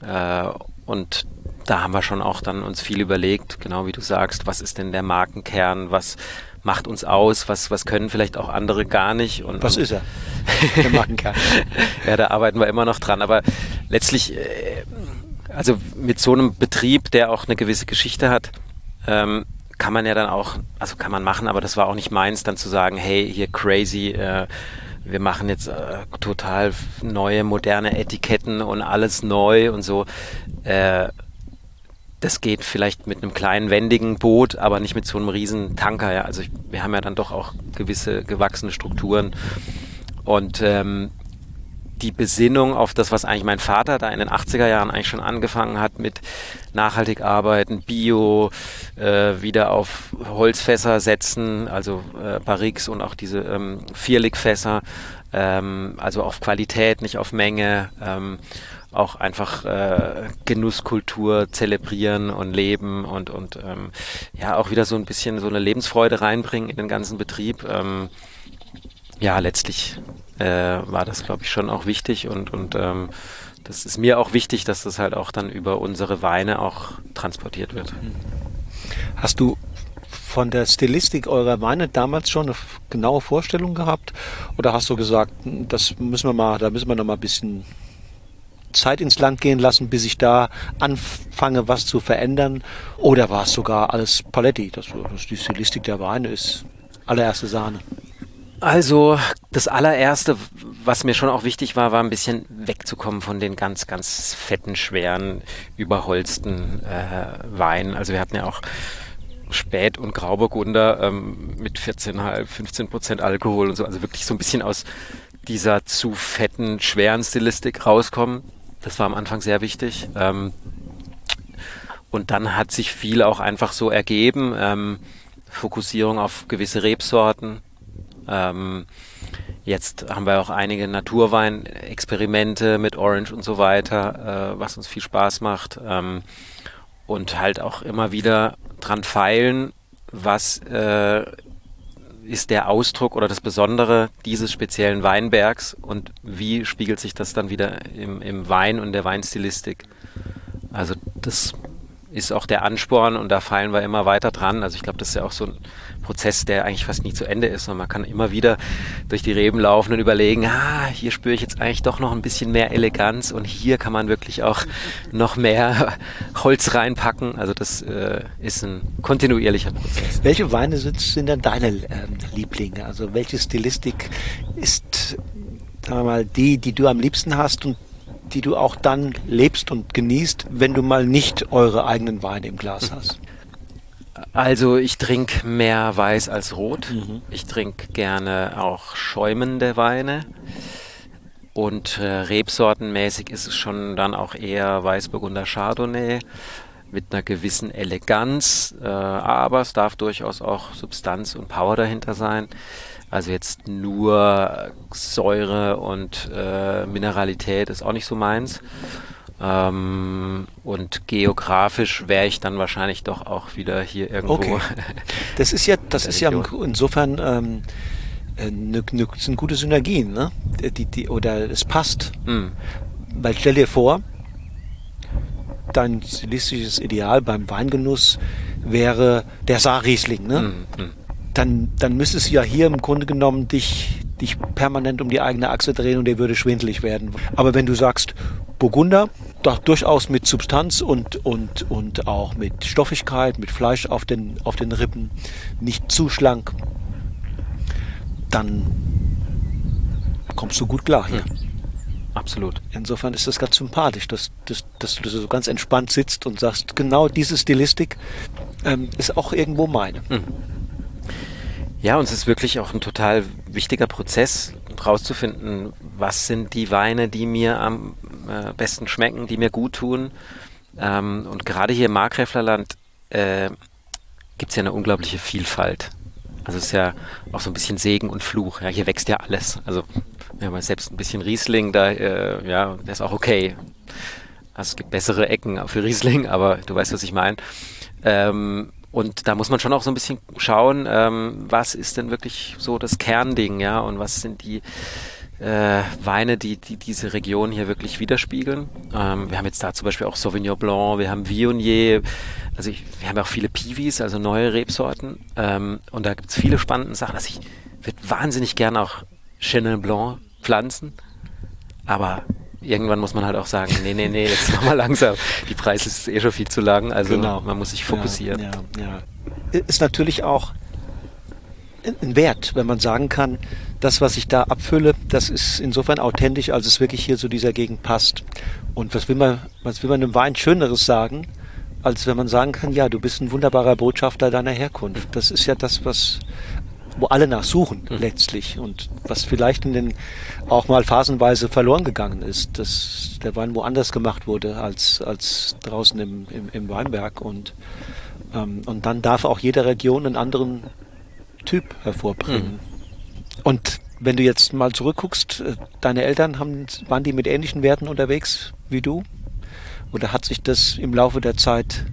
äh, und da haben wir schon auch dann uns viel überlegt, genau wie du sagst, was ist denn der Markenkern, was macht uns aus, was, was können vielleicht auch andere gar nicht. Und, was ist er? Der Markenkern. ja, da arbeiten wir immer noch dran. Aber letztlich, äh, also mit so einem Betrieb, der auch eine gewisse Geschichte hat, ähm, kann man ja dann auch, also kann man machen, aber das war auch nicht meins, dann zu sagen, hey, hier crazy, äh, wir machen jetzt äh, total neue, moderne Etiketten und alles neu und so. Äh, das geht vielleicht mit einem kleinen, wendigen Boot, aber nicht mit so einem riesen Tanker. Ja. Also ich, wir haben ja dann doch auch gewisse gewachsene Strukturen. Und ähm, die Besinnung auf das, was eigentlich mein Vater da in den 80er Jahren eigentlich schon angefangen hat mit nachhaltig arbeiten, Bio, äh, wieder auf Holzfässer setzen, also äh, Barriques und auch diese ähm, Vierligfässer, ähm, also auf Qualität, nicht auf Menge, ähm, auch einfach äh, Genusskultur zelebrieren und leben und, und ähm, ja, auch wieder so ein bisschen so eine Lebensfreude reinbringen in den ganzen Betrieb. Ähm, ja, letztlich äh, war das, glaube ich, schon auch wichtig und, und ähm, das ist mir auch wichtig, dass das halt auch dann über unsere Weine auch transportiert wird. Hast du von der Stilistik eurer Weine damals schon eine genaue Vorstellung gehabt? Oder hast du gesagt, das müssen wir mal, da müssen wir noch mal ein bisschen Zeit ins Land gehen lassen, bis ich da anfange, was zu verändern? Oder war es sogar alles Paletti, dass die Stilistik der Weine ist allererste Sahne? Also das allererste, was mir schon auch wichtig war, war ein bisschen wegzukommen von den ganz, ganz fetten, schweren, überholzten äh, Weinen. Also wir hatten ja auch Spät- und Grauburgunder ähm, mit 14,5, 15 Prozent Alkohol und so. Also wirklich so ein bisschen aus dieser zu fetten, schweren Stilistik rauskommen. Das war am Anfang sehr wichtig. Ähm, und dann hat sich viel auch einfach so ergeben. Ähm, Fokussierung auf gewisse Rebsorten, ähm, jetzt haben wir auch einige Naturwein-Experimente mit Orange und so weiter, äh, was uns viel Spaß macht. Ähm, und halt auch immer wieder dran feilen, was äh, ist der Ausdruck oder das Besondere dieses speziellen Weinbergs und wie spiegelt sich das dann wieder im, im Wein und der Weinstilistik. Also das ist auch der Ansporn und da feilen wir immer weiter dran. Also ich glaube, das ist ja auch so ein Prozess, der eigentlich fast nie zu Ende ist. Und man kann immer wieder durch die Reben laufen und überlegen, ah, hier spüre ich jetzt eigentlich doch noch ein bisschen mehr Eleganz und hier kann man wirklich auch noch mehr Holz reinpacken. Also das äh, ist ein kontinuierlicher Prozess. Welche Weine sind, sind denn deine ähm, Lieblinge? Also welche Stilistik ist, sagen wir mal, die, die du am liebsten hast und die du auch dann lebst und genießt, wenn du mal nicht eure eigenen Weine im Glas hast? Also ich trinke mehr Weiß als Rot. Mhm. Ich trinke gerne auch schäumende Weine. Und äh, rebsortenmäßig ist es schon dann auch eher Weißburgunder Chardonnay mit einer gewissen Eleganz, äh, aber es darf durchaus auch Substanz und Power dahinter sein. Also jetzt nur Säure und äh, Mineralität ist auch nicht so meins. Ähm, und geografisch wäre ich dann wahrscheinlich doch auch wieder hier irgendwo. Okay. Das ist ja, das ist ja insofern ähm, ne, ne, sind gute Synergien, ne? Die, die, oder es passt. Mm. Weil stell dir vor, dein stilistisches Ideal beim Weingenuss wäre der Saarriesling, ne? Mm, mm. Dann, dann müsstest du ja hier im Grunde genommen dich, dich permanent um die eigene Achse drehen und der würde schwindelig werden. Aber wenn du sagst, Burgunder, doch durchaus mit Substanz und, und, und auch mit Stoffigkeit, mit Fleisch auf den, auf den Rippen, nicht zu schlank, dann kommst du gut klar hier. Hm. Absolut. Insofern ist das ganz sympathisch, dass, dass, dass du so ganz entspannt sitzt und sagst, genau diese Stilistik ähm, ist auch irgendwo meine. Hm. Ja, und es ist wirklich auch ein total wichtiger Prozess, rauszufinden, was sind die Weine, die mir am äh, besten schmecken, die mir gut tun. Ähm, und gerade hier im Markgräflerland äh, gibt es ja eine unglaubliche Vielfalt. Also es ist ja auch so ein bisschen Segen und Fluch. Ja, hier wächst ja alles. Also wir haben ja selbst ein bisschen Riesling, da äh, ja, der ist auch okay. Also es gibt bessere Ecken für Riesling, aber du weißt, was ich meine. Ähm, und da muss man schon auch so ein bisschen schauen, ähm, was ist denn wirklich so das Kernding, ja, und was sind die äh, Weine, die, die diese Region hier wirklich widerspiegeln. Ähm, wir haben jetzt da zum Beispiel auch Sauvignon Blanc, wir haben Viognier, also ich, wir haben auch viele Pivis, also neue Rebsorten. Ähm, und da gibt es viele spannende Sachen. Also ich würde wahnsinnig gerne auch Chenin Blanc pflanzen, aber irgendwann muss man halt auch sagen, nee, nee, nee, jetzt mach mal langsam. Die Preise ist eh schon viel zu lang, also genau. man muss sich fokussieren. Ja, ja, ja. Ist natürlich auch ein Wert, wenn man sagen kann, das, was ich da abfülle, das ist insofern authentisch, als es wirklich hier zu dieser Gegend passt. Und was will man, was will man einem Wein Schöneres sagen, als wenn man sagen kann, ja, du bist ein wunderbarer Botschafter deiner Herkunft. Das ist ja das, was, wo alle nachsuchen mhm. letztlich und was vielleicht in den auch mal phasenweise verloren gegangen ist, dass der Wein woanders gemacht wurde als, als draußen im, im, im Weinberg und, ähm, und dann darf auch jede Region einen anderen Typ hervorbringen. Mhm. Und wenn du jetzt mal zurückguckst, äh, deine Eltern haben, waren die mit ähnlichen Werten unterwegs wie du? Oder hat sich das im Laufe der Zeit,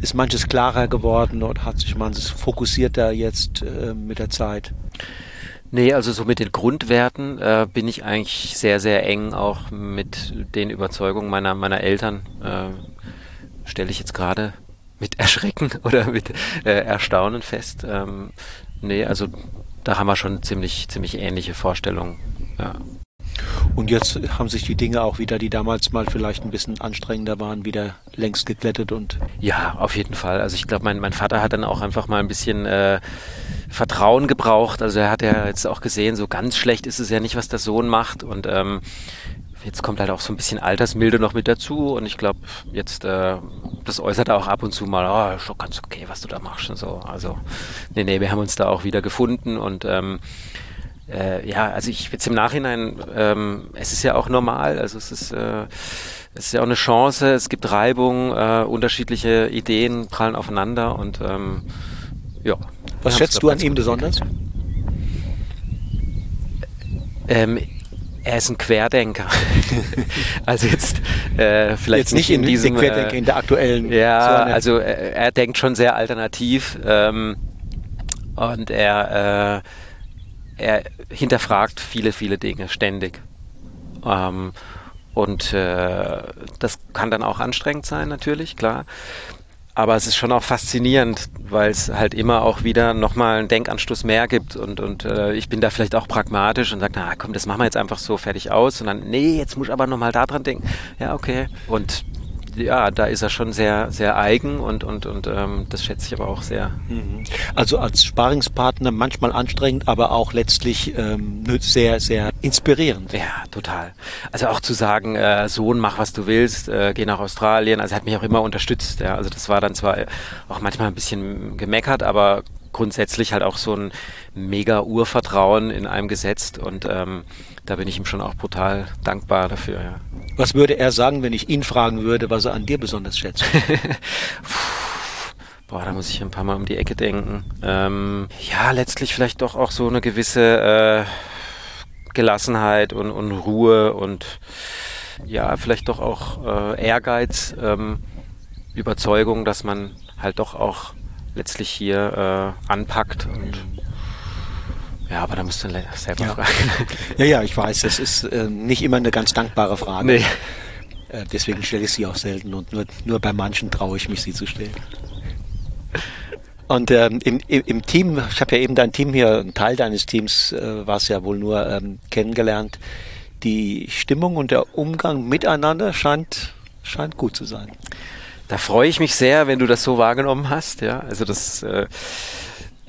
ist manches klarer geworden oder hat sich manches fokussierter jetzt äh, mit der Zeit? Nee, also so mit den Grundwerten äh, bin ich eigentlich sehr, sehr eng auch mit den Überzeugungen meiner, meiner Eltern. Äh, Stelle ich jetzt gerade mit Erschrecken oder mit äh, Erstaunen fest. Ähm, nee, also da haben wir schon ziemlich, ziemlich ähnliche Vorstellungen. Ja. Und jetzt haben sich die Dinge auch wieder, die damals mal vielleicht ein bisschen anstrengender waren, wieder längst geglättet und. Ja, auf jeden Fall. Also ich glaube, mein, mein Vater hat dann auch einfach mal ein bisschen äh, Vertrauen gebraucht. Also er hat ja jetzt auch gesehen, so ganz schlecht ist es ja nicht, was der Sohn macht. Und ähm, jetzt kommt halt auch so ein bisschen Altersmilde noch mit dazu und ich glaube, jetzt äh, das äußert er auch ab und zu mal, oh, schon ganz okay, was du da machst und so. Also, nee, nee, wir haben uns da auch wieder gefunden und ähm, äh, ja, also ich jetzt im Nachhinein, ähm, es ist ja auch normal, also es ist, äh, es ist ja auch eine Chance, es gibt Reibung, äh, unterschiedliche Ideen prallen aufeinander und ähm, ja. Was schätzt du an ihm besonders? Ähm, er ist ein Querdenker. also jetzt äh, vielleicht jetzt nicht, in, in diesem Querdenker äh, in der aktuellen. Ja, also äh, er denkt schon sehr alternativ ähm, und er äh, er hinterfragt viele viele Dinge ständig. Ähm, und äh, das kann dann auch anstrengend sein, natürlich, klar. Aber es ist schon auch faszinierend, weil es halt immer auch wieder nochmal einen Denkanstoß mehr gibt. Und, und äh, ich bin da vielleicht auch pragmatisch und sage, na komm, das machen wir jetzt einfach so fertig aus. Und dann, nee, jetzt muss ich aber nochmal daran denken. Ja, okay. Und ja, da ist er schon sehr, sehr eigen und, und, und ähm, das schätze ich aber auch sehr. Mhm. Also als Sparingspartner manchmal anstrengend, aber auch letztlich ähm, sehr, sehr inspirierend. Ja, total. Also auch zu sagen, äh, Sohn, mach was du willst, äh, geh nach Australien. Also er hat mich auch immer unterstützt. Ja. Also das war dann zwar auch manchmal ein bisschen gemeckert, aber grundsätzlich halt auch so ein mega Urvertrauen in einem gesetzt und ähm, da bin ich ihm schon auch brutal dankbar dafür. Ja. Was würde er sagen, wenn ich ihn fragen würde, was er an dir besonders schätzt? Boah, da muss ich ein paar Mal um die Ecke denken. Ähm, ja, letztlich vielleicht doch auch so eine gewisse äh, Gelassenheit und, und Ruhe und ja, vielleicht doch auch äh, Ehrgeiz, ähm, Überzeugung, dass man halt doch auch letztlich hier äh, anpackt und ja, aber da musst du selber ja. fragen. Ja, ja, ich weiß, das ist äh, nicht immer eine ganz dankbare Frage. Nee. Äh, deswegen stelle ich sie auch selten und nur, nur bei manchen traue ich mich, sie zu stellen. Und ähm, im, im Team, ich habe ja eben dein Team hier, ein Teil deines Teams äh, war es ja wohl nur ähm, kennengelernt. Die Stimmung und der Umgang miteinander scheint scheint gut zu sein. Da freue ich mich sehr, wenn du das so wahrgenommen hast. Ja, also das äh,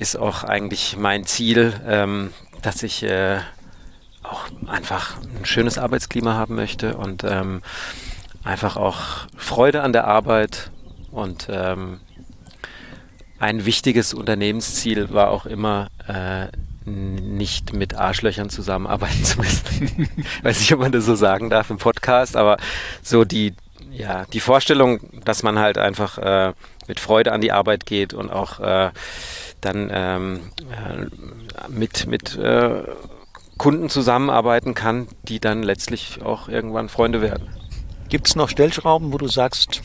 ist auch eigentlich mein Ziel, ähm, dass ich äh, auch einfach ein schönes Arbeitsklima haben möchte und ähm, einfach auch Freude an der Arbeit und ähm, ein wichtiges Unternehmensziel war auch immer, äh, nicht mit Arschlöchern zusammenarbeiten zu müssen. Weiß nicht, ob man das so sagen darf im Podcast, aber so die, ja, die Vorstellung, dass man halt einfach äh, mit Freude an die Arbeit geht und auch äh, dann ähm, äh, mit, mit äh, Kunden zusammenarbeiten kann, die dann letztlich auch irgendwann Freunde werden. Gibt es noch Stellschrauben, wo du sagst,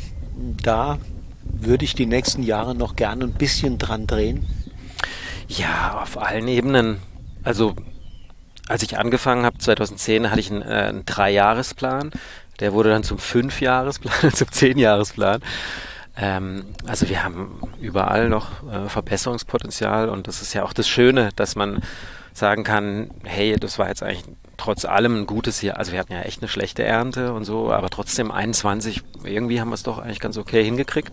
da würde ich die nächsten Jahre noch gerne ein bisschen dran drehen? Ja, auf allen Ebenen. Also als ich angefangen habe, 2010, hatte ich einen, äh, einen Dreijahresplan. Der wurde dann zum Fünfjahresplan, zum Zehnjahresplan. Ähm, also wir haben überall noch äh, Verbesserungspotenzial und das ist ja auch das Schöne, dass man sagen kann, hey, das war jetzt eigentlich trotz allem ein gutes Jahr. Also wir hatten ja echt eine schlechte Ernte und so, aber trotzdem 21, irgendwie haben wir es doch eigentlich ganz okay hingekriegt.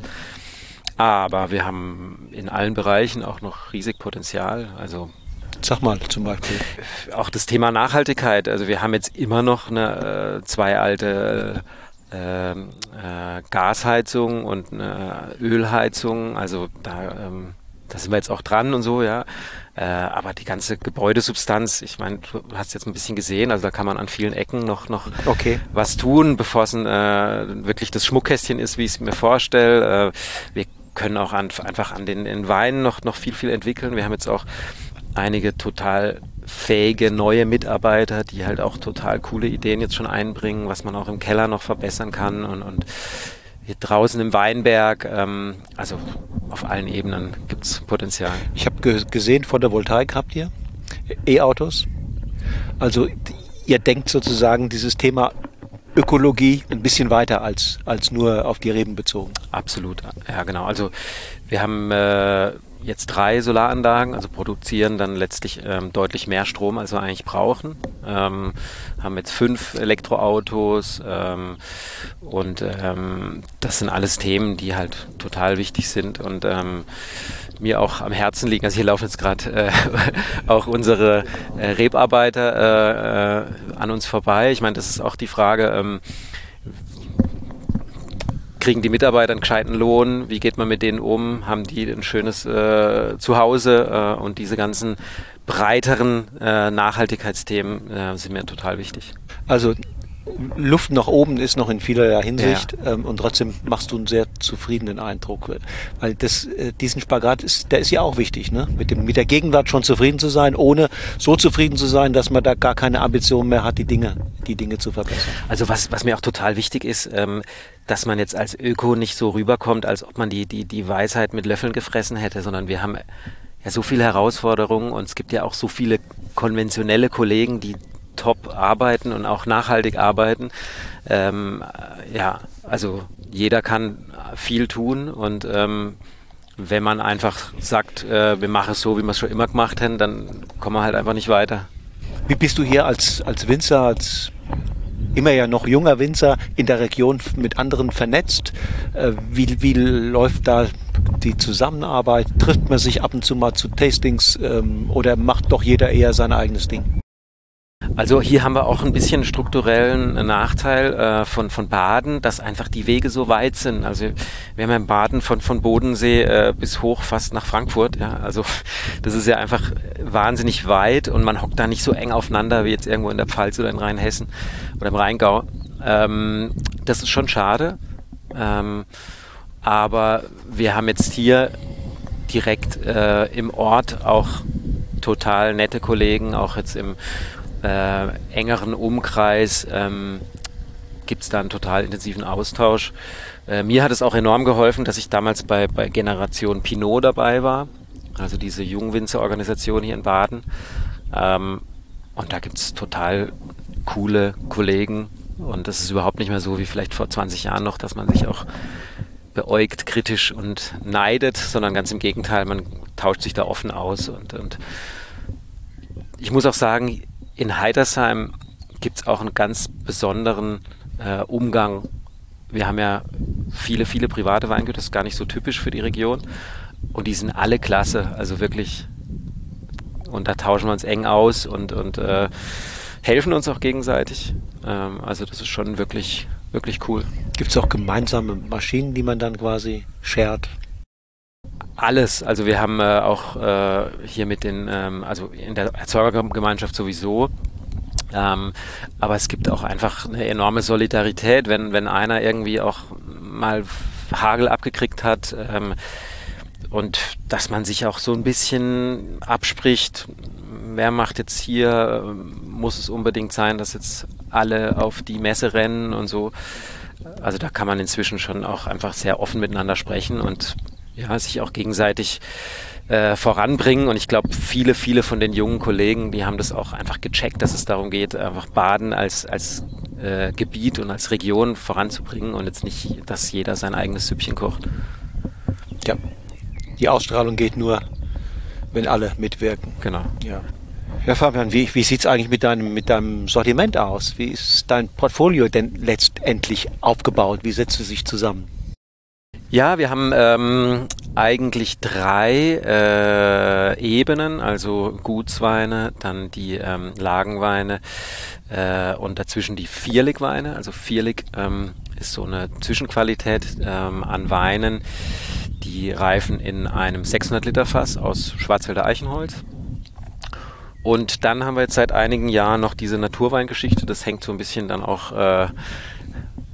Aber wir haben in allen Bereichen auch noch riesig Potenzial. Also Sag mal zum Beispiel. Auch das Thema Nachhaltigkeit. Also wir haben jetzt immer noch eine äh, zwei alte äh, äh, Gasheizung und eine Ölheizung. Also da, ähm, da sind wir jetzt auch dran und so, ja. Äh, aber die ganze Gebäudesubstanz, ich meine, du hast jetzt ein bisschen gesehen, also da kann man an vielen Ecken noch, noch okay. was tun, bevor es ein, äh, wirklich das Schmuckkästchen ist, wie ich es mir vorstelle. Äh, wir können auch an, einfach an den in Weinen noch, noch viel, viel entwickeln. Wir haben jetzt auch einige total fähige neue Mitarbeiter, die halt auch total coole Ideen jetzt schon einbringen, was man auch im Keller noch verbessern kann und, und hier draußen im Weinberg, ähm, also auf allen Ebenen gibt es Potenzial. Ich habe ge gesehen, Photovoltaik habt ihr, E-Autos. Also ihr denkt sozusagen dieses Thema Ökologie ein bisschen weiter als, als nur auf die Reben bezogen. Absolut, ja genau. Also wir haben äh, jetzt drei Solaranlagen, also produzieren dann letztlich ähm, deutlich mehr Strom, als wir eigentlich brauchen. Ähm, haben jetzt fünf Elektroautos ähm, und ähm, das sind alles Themen, die halt total wichtig sind und ähm, mir auch am Herzen liegen. Also hier laufen jetzt gerade äh, auch unsere äh, Rebarbeiter äh, äh, an uns vorbei. Ich meine, das ist auch die Frage, ähm, kriegen die Mitarbeiter einen gescheiten Lohn? Wie geht man mit denen um? Haben die ein schönes äh, Zuhause? Äh, und diese ganzen breiteren äh, Nachhaltigkeitsthemen äh, sind mir total wichtig. Also Luft nach oben ist noch in vielerlei Hinsicht ja. ähm, und trotzdem machst du einen sehr zufriedenen Eindruck, weil das, äh, diesen Spagat ist, der ist ja auch wichtig, ne? Mit dem, mit der Gegenwart schon zufrieden zu sein, ohne so zufrieden zu sein, dass man da gar keine Ambition mehr hat, die Dinge, die Dinge zu verbessern. Also was, was mir auch total wichtig ist, ähm, dass man jetzt als Öko nicht so rüberkommt, als ob man die, die, die Weisheit mit Löffeln gefressen hätte, sondern wir haben ja so viele Herausforderungen und es gibt ja auch so viele konventionelle Kollegen, die top arbeiten und auch nachhaltig arbeiten. Ähm, ja, also jeder kann viel tun und ähm, wenn man einfach sagt, äh, wir machen es so, wie wir es schon immer gemacht haben, dann kommen wir halt einfach nicht weiter. Wie bist du hier als, als Winzer, als immer ja noch junger Winzer in der Region mit anderen vernetzt? Äh, wie, wie läuft da die Zusammenarbeit? Trifft man sich ab und zu mal zu Tastings ähm, oder macht doch jeder eher sein eigenes Ding? Also hier haben wir auch ein bisschen strukturellen Nachteil äh, von, von Baden, dass einfach die Wege so weit sind. Also wir haben ja Baden von, von Bodensee äh, bis hoch fast nach Frankfurt. Ja, also das ist ja einfach wahnsinnig weit und man hockt da nicht so eng aufeinander wie jetzt irgendwo in der Pfalz oder in Rheinhessen oder im Rheingau. Ähm, das ist schon schade. Ähm, aber wir haben jetzt hier direkt äh, im Ort auch total nette Kollegen, auch jetzt im äh, engeren Umkreis ähm, gibt es da einen total intensiven Austausch. Äh, mir hat es auch enorm geholfen, dass ich damals bei, bei Generation Pinot dabei war, also diese Jungwinzer-Organisation hier in Baden. Ähm, und da gibt es total coole Kollegen und das ist überhaupt nicht mehr so wie vielleicht vor 20 Jahren noch, dass man sich auch beäugt, kritisch und neidet, sondern ganz im Gegenteil, man tauscht sich da offen aus und, und ich muss auch sagen, in Heidersheim gibt es auch einen ganz besonderen äh, Umgang wir haben ja viele, viele private Weingüter, das ist gar nicht so typisch für die Region. Und die sind alle klasse, also wirklich. Und da tauschen wir uns eng aus und, und äh, helfen uns auch gegenseitig. Ähm, also das ist schon wirklich, wirklich cool. Gibt es auch gemeinsame Maschinen, die man dann quasi shared? Alles. Also wir haben äh, auch äh, hier mit den, ähm, also in der Erzeugergemeinschaft sowieso, ähm, aber es gibt auch einfach eine enorme Solidarität, wenn, wenn einer irgendwie auch mal Hagel abgekriegt hat ähm, und dass man sich auch so ein bisschen abspricht, wer macht jetzt hier, muss es unbedingt sein, dass jetzt alle auf die Messe rennen und so. Also da kann man inzwischen schon auch einfach sehr offen miteinander sprechen und ja, sich auch gegenseitig äh, voranbringen. Und ich glaube, viele, viele von den jungen Kollegen, die haben das auch einfach gecheckt, dass es darum geht, einfach Baden als, als äh, Gebiet und als Region voranzubringen und jetzt nicht, dass jeder sein eigenes Süppchen kocht. Ja, die Ausstrahlung geht nur, wenn alle mitwirken. Genau. Ja. Ja, Fabian, wie, wie sieht es eigentlich mit deinem, mit deinem Sortiment aus? Wie ist dein Portfolio denn letztendlich aufgebaut? Wie setzt es sich zusammen? Ja, wir haben ähm, eigentlich drei äh, Ebenen, also Gutsweine, dann die ähm, Lagenweine äh, und dazwischen die Vierligweine. Also Vierlig ähm, ist so eine Zwischenqualität ähm, an Weinen, die reifen in einem 600 Liter Fass aus Schwarzwälder Eichenholz. Und dann haben wir jetzt seit einigen Jahren noch diese Naturweingeschichte. Das hängt so ein bisschen dann auch äh,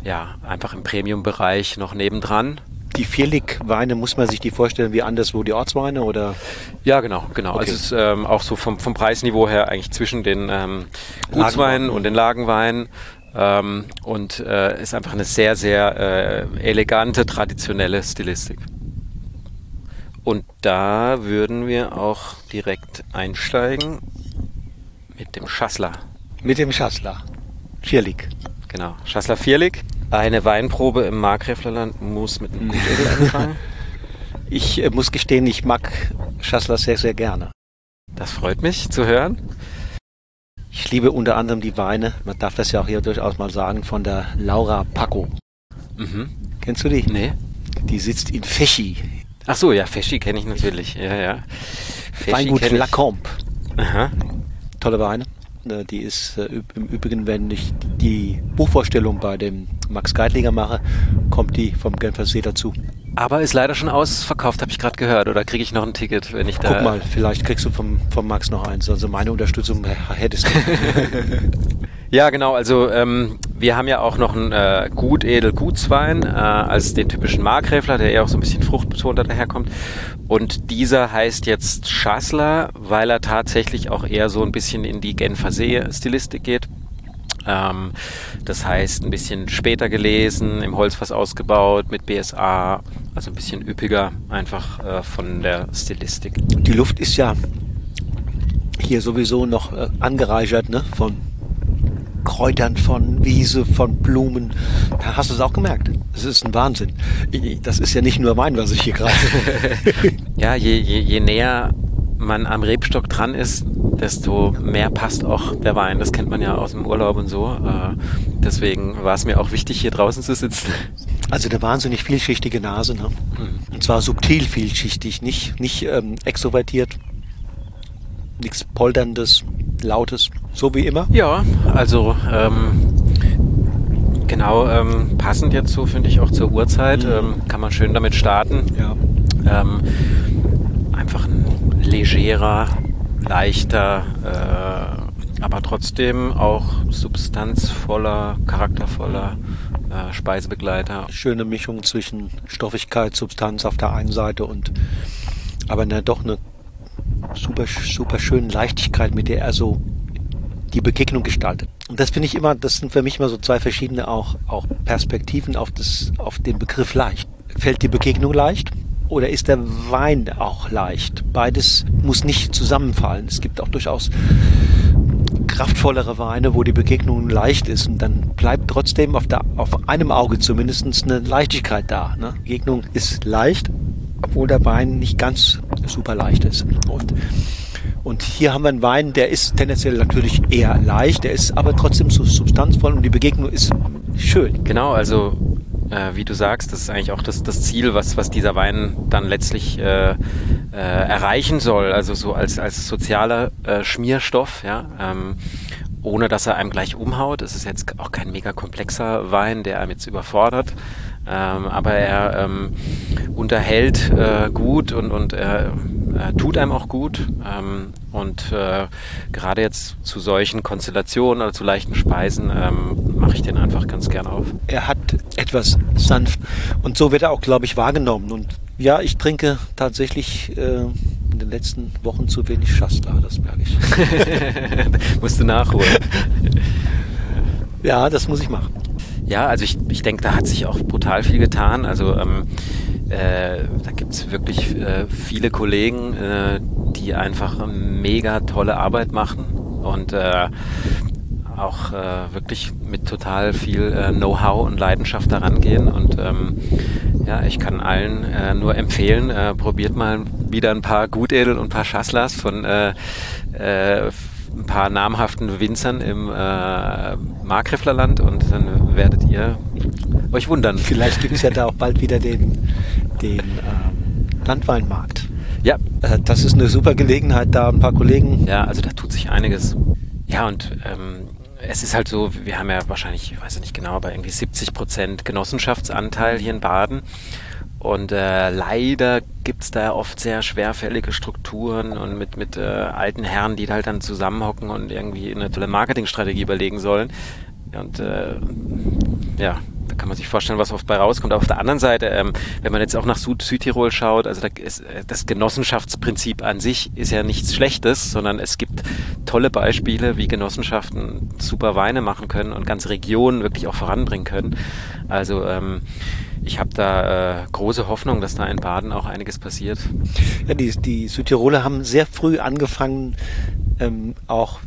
ja, einfach im Premium-Bereich noch nebendran die Vierlig-Weine, muss man sich die vorstellen wie anderswo die Ortsweine oder? Ja, genau, genau. Okay. Also es ist ähm, auch so vom, vom Preisniveau her eigentlich zwischen den ähm, Gutsweinen und den Lagenweinen. Ähm, und äh, ist einfach eine sehr, sehr äh, elegante, traditionelle Stilistik. Und da würden wir auch direkt einsteigen mit dem Schassler. Mit dem Schassler. Vierlig. Genau, Schassler Vierlig. Eine Weinprobe im Markgräflerland muss mit einem Gutedel anfangen. Ich äh, muss gestehen, ich mag Schassler sehr, sehr gerne. Das freut mich zu hören. Ich liebe unter anderem die Weine, man darf das ja auch hier durchaus mal sagen, von der Laura Paco. Mhm. Kennst du die? Nee. Die sitzt in Feschi. Ach so, ja, Feschi kenne ich natürlich. Ja, ja. Feschi Weingut Lacombe. Aha. Tolle Weine. Die ist äh, im Übrigen, wenn ich die Buchvorstellung bei dem Max Geitlinger mache, kommt die vom Genfer See dazu. Aber ist leider schon ausverkauft, habe ich gerade gehört. Oder kriege ich noch ein Ticket, wenn ich da. Guck mal, vielleicht kriegst du vom, vom Max noch eins. Also meine Unterstützung hättest du. ja, genau. Also ähm, wir haben ja auch noch einen äh, gut edel Gutswein äh, als den typischen Markgräfler, der eher auch so ein bisschen fruchtbetonter daherkommt. Und dieser heißt jetzt Schassler, weil er tatsächlich auch eher so ein bisschen in die Genfer See-Stilistik geht. Ähm, das heißt, ein bisschen später gelesen, im Holzfass ausgebaut, mit BSA, also ein bisschen üppiger, einfach äh, von der Stilistik. Die Luft ist ja hier sowieso noch äh, angereichert ne? von Kräutern, von Wiese, von Blumen. Da hast du es auch gemerkt. Das ist ein Wahnsinn. Das ist ja nicht nur Wein, was ich hier gerade. ja, je, je, je näher man am Rebstock dran ist, desto mehr passt auch der Wein. Das kennt man ja aus dem Urlaub und so. Äh, deswegen war es mir auch wichtig, hier draußen zu sitzen. Also eine wahnsinnig vielschichtige Nase. Ne? Mhm. Und zwar subtil vielschichtig, nicht, nicht ähm, extrovertiert, nichts Polterndes, Lautes, so wie immer. Ja, also ähm, genau ähm, passend jetzt so, finde ich, auch zur Uhrzeit. Mhm. Ähm, kann man schön damit starten. Ja. Ähm, einfach ein legerer, leichter, äh, aber trotzdem auch substanzvoller, charaktervoller äh, Speisebegleiter. Schöne Mischung zwischen Stoffigkeit, Substanz auf der einen Seite und aber ne, doch eine super, super schöne Leichtigkeit, mit der er so die Begegnung gestaltet. Und das finde ich immer, das sind für mich immer so zwei verschiedene auch, auch Perspektiven auf, das, auf den Begriff leicht. Fällt die Begegnung leicht? Oder ist der Wein auch leicht? Beides muss nicht zusammenfallen. Es gibt auch durchaus kraftvollere Weine, wo die Begegnung leicht ist und dann bleibt trotzdem auf, der, auf einem Auge zumindest eine Leichtigkeit da. Ne? Die Begegnung ist leicht, obwohl der Wein nicht ganz super leicht ist. Und, und hier haben wir einen Wein, der ist tendenziell natürlich eher leicht, der ist aber trotzdem so substanzvoll und die Begegnung ist schön. Genau, also äh, wie du sagst, das ist eigentlich auch das, das Ziel, was, was dieser Wein dann letztlich äh, äh, erreichen soll. Also so als, als sozialer äh, Schmierstoff, ja. Ähm, ohne dass er einem gleich umhaut. Es ist jetzt auch kein mega komplexer Wein, der einem jetzt überfordert. Ähm, aber er ähm, unterhält äh, gut und, und er, tut einem auch gut. Ähm, und äh, gerade jetzt zu solchen Konstellationen oder zu leichten Speisen mache ich den einfach ganz gern auf. Er hat etwas sanft und so wird er auch, glaube ich, wahrgenommen. Und ja, ich trinke tatsächlich äh, in den letzten Wochen zu wenig Shasta, das merke ich. Musst du nachholen. ja, das muss ich machen. Ja, also ich, ich denke, da hat sich auch brutal viel getan. Also ähm, äh, da gibt es wirklich äh, viele Kollegen, äh, die einfach mega tolle Arbeit machen und äh, auch äh, wirklich mit total viel äh, Know-how und Leidenschaft daran gehen. Und ähm, ja, ich kann allen äh, nur empfehlen, äh, probiert mal wieder ein paar Gutedel und ein paar Schasslas von äh, äh, ein paar namhaften Winzern im äh, Markgräflerland und dann werdet ihr euch wundern. Vielleicht gibt es ja da auch bald wieder den, den ähm, Landweinmarkt. Ja. Äh, das ist eine super Gelegenheit, da ein paar Kollegen. Ja, also da tut sich einiges. Ja, und ähm, es ist halt so, wir haben ja wahrscheinlich, ich weiß ja nicht genau, aber irgendwie 70 Prozent Genossenschaftsanteil hier in Baden. Und äh, leider gibt's da oft sehr schwerfällige Strukturen und mit, mit äh, alten Herren, die halt dann zusammenhocken und irgendwie eine tolle Marketingstrategie überlegen sollen. Und äh, ja, da kann man sich vorstellen, was oft bei rauskommt. Auf der anderen Seite, ähm, wenn man jetzt auch nach Süd Südtirol schaut, also da ist, äh, das Genossenschaftsprinzip an sich ist ja nichts Schlechtes, sondern es gibt tolle Beispiele, wie Genossenschaften super Weine machen können und ganze Regionen wirklich auch voranbringen können. Also ähm, ich habe da äh, große Hoffnung, dass da in Baden auch einiges passiert. Ja, die, die Südtiroler haben sehr früh angefangen, ähm, auch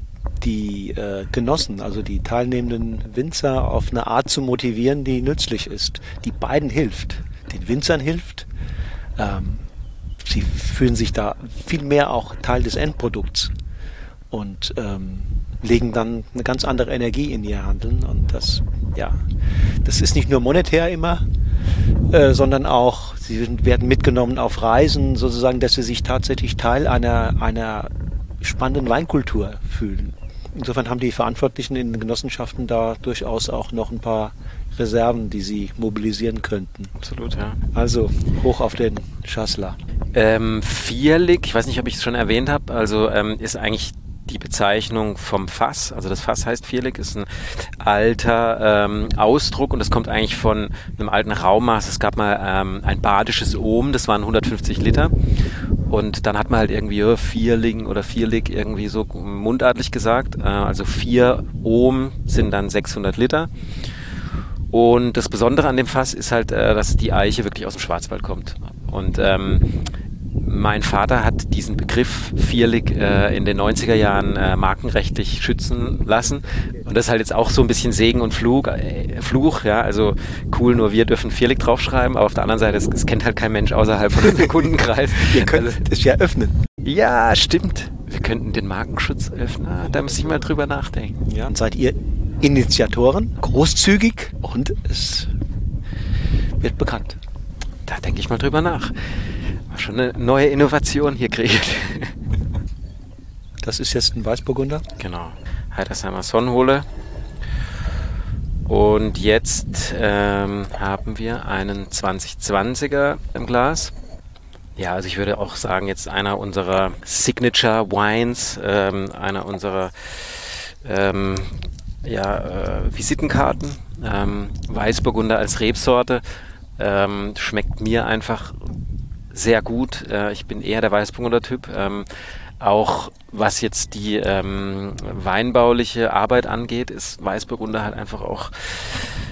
die äh, Genossen, also die teilnehmenden Winzer, auf eine Art zu motivieren, die nützlich ist, die beiden hilft. Den Winzern hilft. Ähm, sie fühlen sich da viel mehr auch Teil des Endprodukts und ähm, legen dann eine ganz andere Energie in ihr Handeln. Und das, ja, das ist nicht nur monetär immer, äh, sondern auch, sie werden mitgenommen auf Reisen, sozusagen, dass sie sich tatsächlich Teil einer, einer spannenden Weinkultur fühlen. Insofern haben die Verantwortlichen in den Genossenschaften da durchaus auch noch ein paar Reserven, die sie mobilisieren könnten. Absolut, ja. Also hoch auf den Schassler. Ähm, Vierlig, ich weiß nicht, ob ich es schon erwähnt habe, also ähm, ist eigentlich die Bezeichnung vom Fass. Also das Fass heißt Vierlig, ist ein alter ähm, Ausdruck und das kommt eigentlich von einem alten Raummaß. Es gab mal ähm, ein badisches Ohm, das waren 150 Liter. Und dann hat man halt irgendwie ja, Vierling oder Vierlig irgendwie so mundartlich gesagt. Äh, also vier Ohm sind dann 600 Liter. Und das Besondere an dem Fass ist halt, äh, dass die Eiche wirklich aus dem Schwarzwald kommt. Und ähm, mein Vater hat diesen Begriff Vierlig äh, in den 90er Jahren äh, markenrechtlich schützen lassen. Und das ist halt jetzt auch so ein bisschen Segen und Flug, äh, Fluch. Ja, also cool, nur wir dürfen Vierlig draufschreiben. Aber auf der anderen Seite, es, es kennt halt kein Mensch außerhalb von unserem Kundenkreis. Ihr könnt also, das ja öffnen. Ja, stimmt. Wir könnten den Markenschutz öffnen. Ah, da muss ich mal drüber nachdenken. Ja, und seid ihr Initiatoren, großzügig und es wird bekannt. Da denke ich mal drüber nach schon eine neue Innovation hier kreiert. Das ist jetzt ein Weißburgunder? Genau. Heidersheimer Sonnenhole. Und jetzt ähm, haben wir einen 2020er im Glas. Ja, also ich würde auch sagen, jetzt einer unserer Signature Wines, ähm, einer unserer ähm, ja, äh, Visitenkarten. Ähm, Weißburgunder als Rebsorte ähm, schmeckt mir einfach sehr gut. Äh, ich bin eher der Weißburgunder-Typ. Ähm, auch was jetzt die ähm, weinbauliche Arbeit angeht, ist Weißburgunder halt einfach auch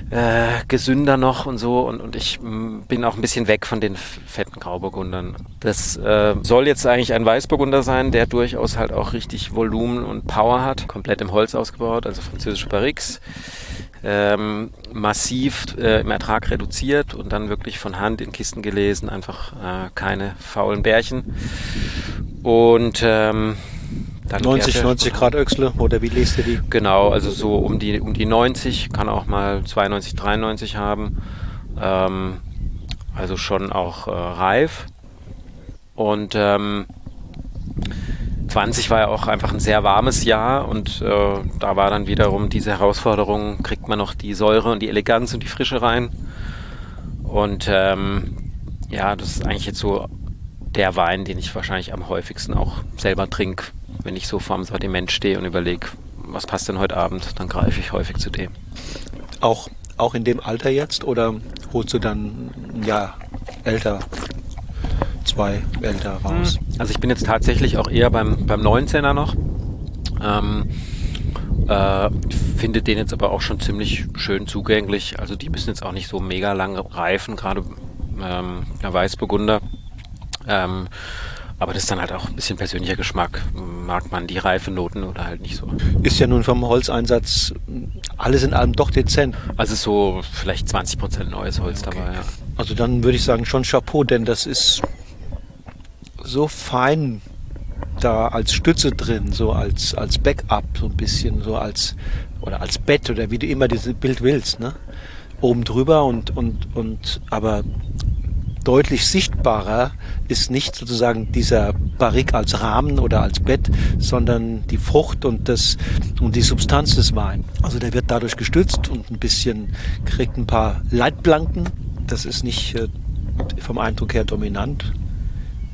äh, gesünder noch und so und, und ich m, bin auch ein bisschen weg von den fetten Grauburgundern. Das äh, soll jetzt eigentlich ein Weißburgunder sein, der durchaus halt auch richtig Volumen und Power hat. Komplett im Holz ausgebaut, also französische Barriques ähm, massiv äh, im Ertrag reduziert und dann wirklich von Hand in Kisten gelesen, einfach äh, keine faulen Bärchen. Und ähm, dann 90, 90 Grad Öchsle oder wie lest du die? Genau, also so um die, um die 90, kann auch mal 92, 93 haben. ähm, also schon auch äh, reif. Und ähm, 20 war ja auch einfach ein sehr warmes Jahr und äh, da war dann wiederum diese Herausforderung, kriegt man noch die Säure und die Eleganz und die Frische rein. Und ähm, ja, das ist eigentlich jetzt so der Wein, den ich wahrscheinlich am häufigsten auch selber trinke, wenn ich so vorm Sortiment stehe und überlege, was passt denn heute Abend, dann greife ich häufig zu dem. Auch, auch in dem Alter jetzt oder holst du dann ein älter, zwei älter raus? Hm. Also ich bin jetzt tatsächlich auch eher beim, beim 19er noch. Ähm, äh, finde den jetzt aber auch schon ziemlich schön zugänglich. Also die müssen jetzt auch nicht so mega lange reifen, gerade ähm, der Weißburgunder. Ähm, aber das ist dann halt auch ein bisschen persönlicher Geschmack. Mag man die reifen Noten oder halt nicht so. Ist ja nun vom Holzeinsatz alles in allem doch dezent. Also so vielleicht 20% neues Holz okay. dabei, ja. Also dann würde ich sagen schon Chapeau, denn das ist so fein da als Stütze drin, so als, als Backup, so ein bisschen, so als, oder als Bett oder wie du immer dieses Bild willst, ne? Oben drüber und, und, und, aber deutlich sichtbarer ist nicht sozusagen dieser Barrik als Rahmen oder als Bett, sondern die Frucht und das und die Substanz des Weins. Also der wird dadurch gestützt und ein bisschen kriegt ein paar Leitplanken. Das ist nicht äh, vom Eindruck her dominant.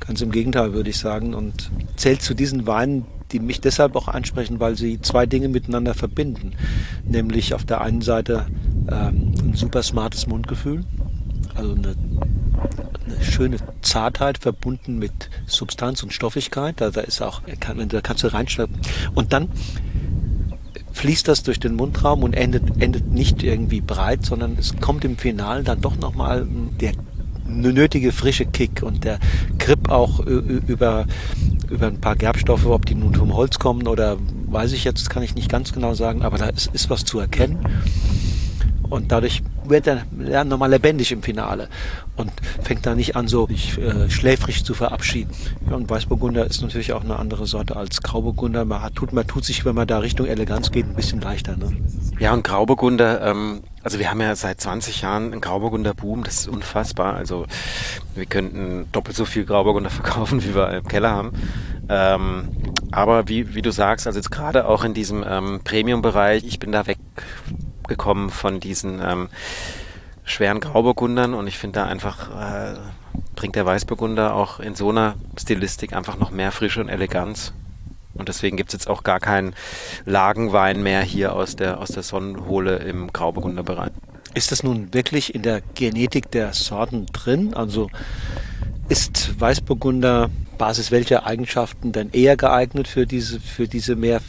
Ganz im Gegenteil, würde ich sagen. Und zählt zu diesen Weinen, die mich deshalb auch ansprechen, weil sie zwei Dinge miteinander verbinden. Nämlich auf der einen Seite ähm, ein super smartes Mundgefühl, also eine, eine, schöne Zartheit verbunden mit Substanz und Stoffigkeit. Da, da ist auch, da kannst du reinschreiben. Und dann fließt das durch den Mundraum und endet, endet nicht irgendwie breit, sondern es kommt im Finale dann doch nochmal der nötige frische Kick und der Grip auch über, über ein paar Gerbstoffe, ob die nun vom Holz kommen oder weiß ich jetzt, kann ich nicht ganz genau sagen, aber da ist, ist was zu erkennen. Und dadurch wird er nochmal lebendig im Finale und fängt da nicht an, so sich äh, schläfrig zu verabschieden. Ja, und Weißburgunder ist natürlich auch eine andere Sorte als Grauburgunder. Man, hat, tut, man tut sich, wenn man da Richtung Eleganz geht, ein bisschen leichter. Ne? Ja, und Grauburgunder, ähm, also wir haben ja seit 20 Jahren einen Grauburgunder Boom, das ist unfassbar. Also wir könnten doppelt so viel Grauburgunder verkaufen, wie wir im Keller haben. Ähm, aber wie, wie du sagst, also jetzt gerade auch in diesem ähm, Premium-Bereich, ich bin da weggekommen von diesen ähm, schweren Grauburgundern und ich finde da einfach äh, bringt der Weißburgunder auch in so einer Stilistik einfach noch mehr Frische und Eleganz. Und deswegen gibt es jetzt auch gar keinen Lagenwein mehr hier aus der, aus der Sonnenhohle im Grauburgunderbereich. Ist das nun wirklich in der Genetik der Sorten drin? Also ist Weißburgunder Basis welcher Eigenschaften denn eher geeignet für diese, für diese mehr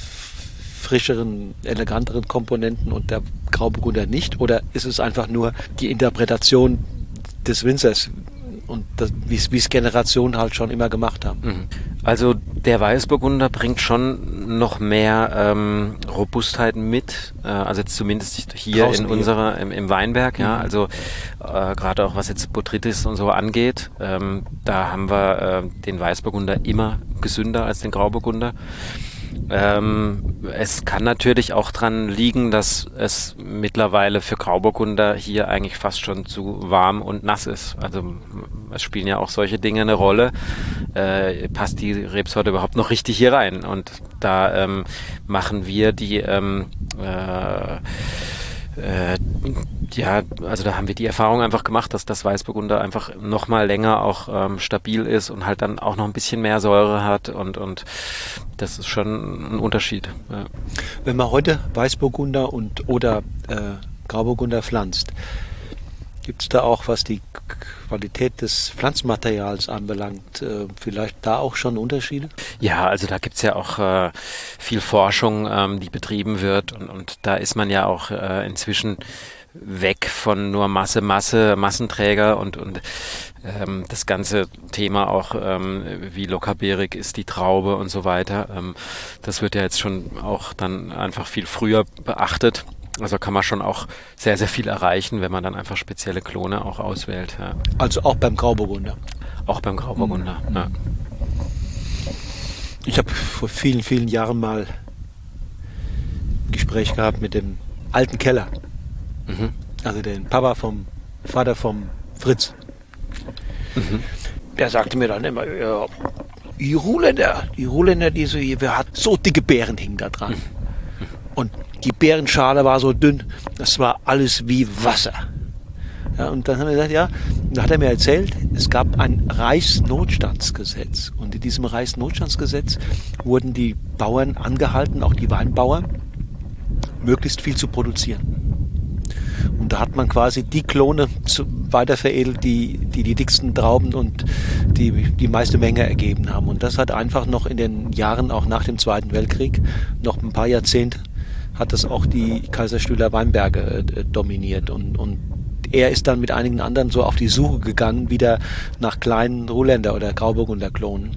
frischeren, eleganteren Komponenten und der Grauburgunder nicht? Oder ist es einfach nur die Interpretation des Winzers? und wie es Generationen halt schon immer gemacht haben. Mhm. Also der Weißburgunder bringt schon noch mehr ähm, Robustheit mit, äh, also jetzt zumindest hier Draußen in unserer im, im Weinberg, mhm. ja, also äh, gerade auch was jetzt Botrytis und so angeht, ähm, da haben wir äh, den Weißburgunder immer gesünder als den Grauburgunder. Ähm, es kann natürlich auch dran liegen, dass es mittlerweile für Grauburgunder hier eigentlich fast schon zu warm und nass ist. Also es spielen ja auch solche Dinge eine Rolle. Äh, passt die Rebsorte überhaupt noch richtig hier rein? Und da ähm, machen wir die ähm, äh, äh, ja, also da haben wir die Erfahrung einfach gemacht, dass das Weißburgunder einfach noch mal länger auch ähm, stabil ist und halt dann auch noch ein bisschen mehr Säure hat und, und das ist schon ein Unterschied. Ja. Wenn man heute Weißburgunder und oder äh, Grauburgunder pflanzt, Gibt es da auch, was die Qualität des Pflanzmaterials anbelangt, äh, vielleicht da auch schon Unterschiede? Ja, also da gibt es ja auch äh, viel Forschung, ähm, die betrieben wird und, und, da ist man ja auch äh, inzwischen weg von nur Masse, Masse, Massenträger und, und ähm, das ganze Thema auch, ähm, wie lockerbeerig ist die Traube und so weiter. Ähm, das wird ja jetzt schon auch dann einfach viel früher beachtet. Also kann man schon auch sehr, sehr viel erreichen, wenn man dann einfach spezielle Klone auch auswählt. Ja. Also auch beim Grauburgunder? Auch beim Grauburgunder, mhm. ja. Ich habe vor vielen, vielen Jahren mal ein Gespräch gehabt mit dem alten Keller. Mhm. Also den Papa vom Vater vom Fritz. Mhm. Der sagte mir dann immer, ja, die Ruhländer, die Ruhländer, die so hier, wir hatten so dicke Beeren hingen da dran. Und die Beerenschale war so dünn, das war alles wie Wasser. Ja, und dann haben wir gesagt, ja, da hat er mir erzählt, es gab ein Reichsnotstandsgesetz. Und in diesem Reichsnotstandsgesetz wurden die Bauern angehalten, auch die Weinbauern, möglichst viel zu produzieren. Und da hat man quasi die Klone weiterveredelt, die, die die dicksten Trauben und die die meiste Menge ergeben haben. Und das hat einfach noch in den Jahren, auch nach dem Zweiten Weltkrieg, noch ein paar Jahrzehnte, hat das auch die Kaiserstühler Weinberge äh, dominiert. Und, und er ist dann mit einigen anderen so auf die Suche gegangen, wieder nach kleinen Ruländer oder Grauburgunder Klonen.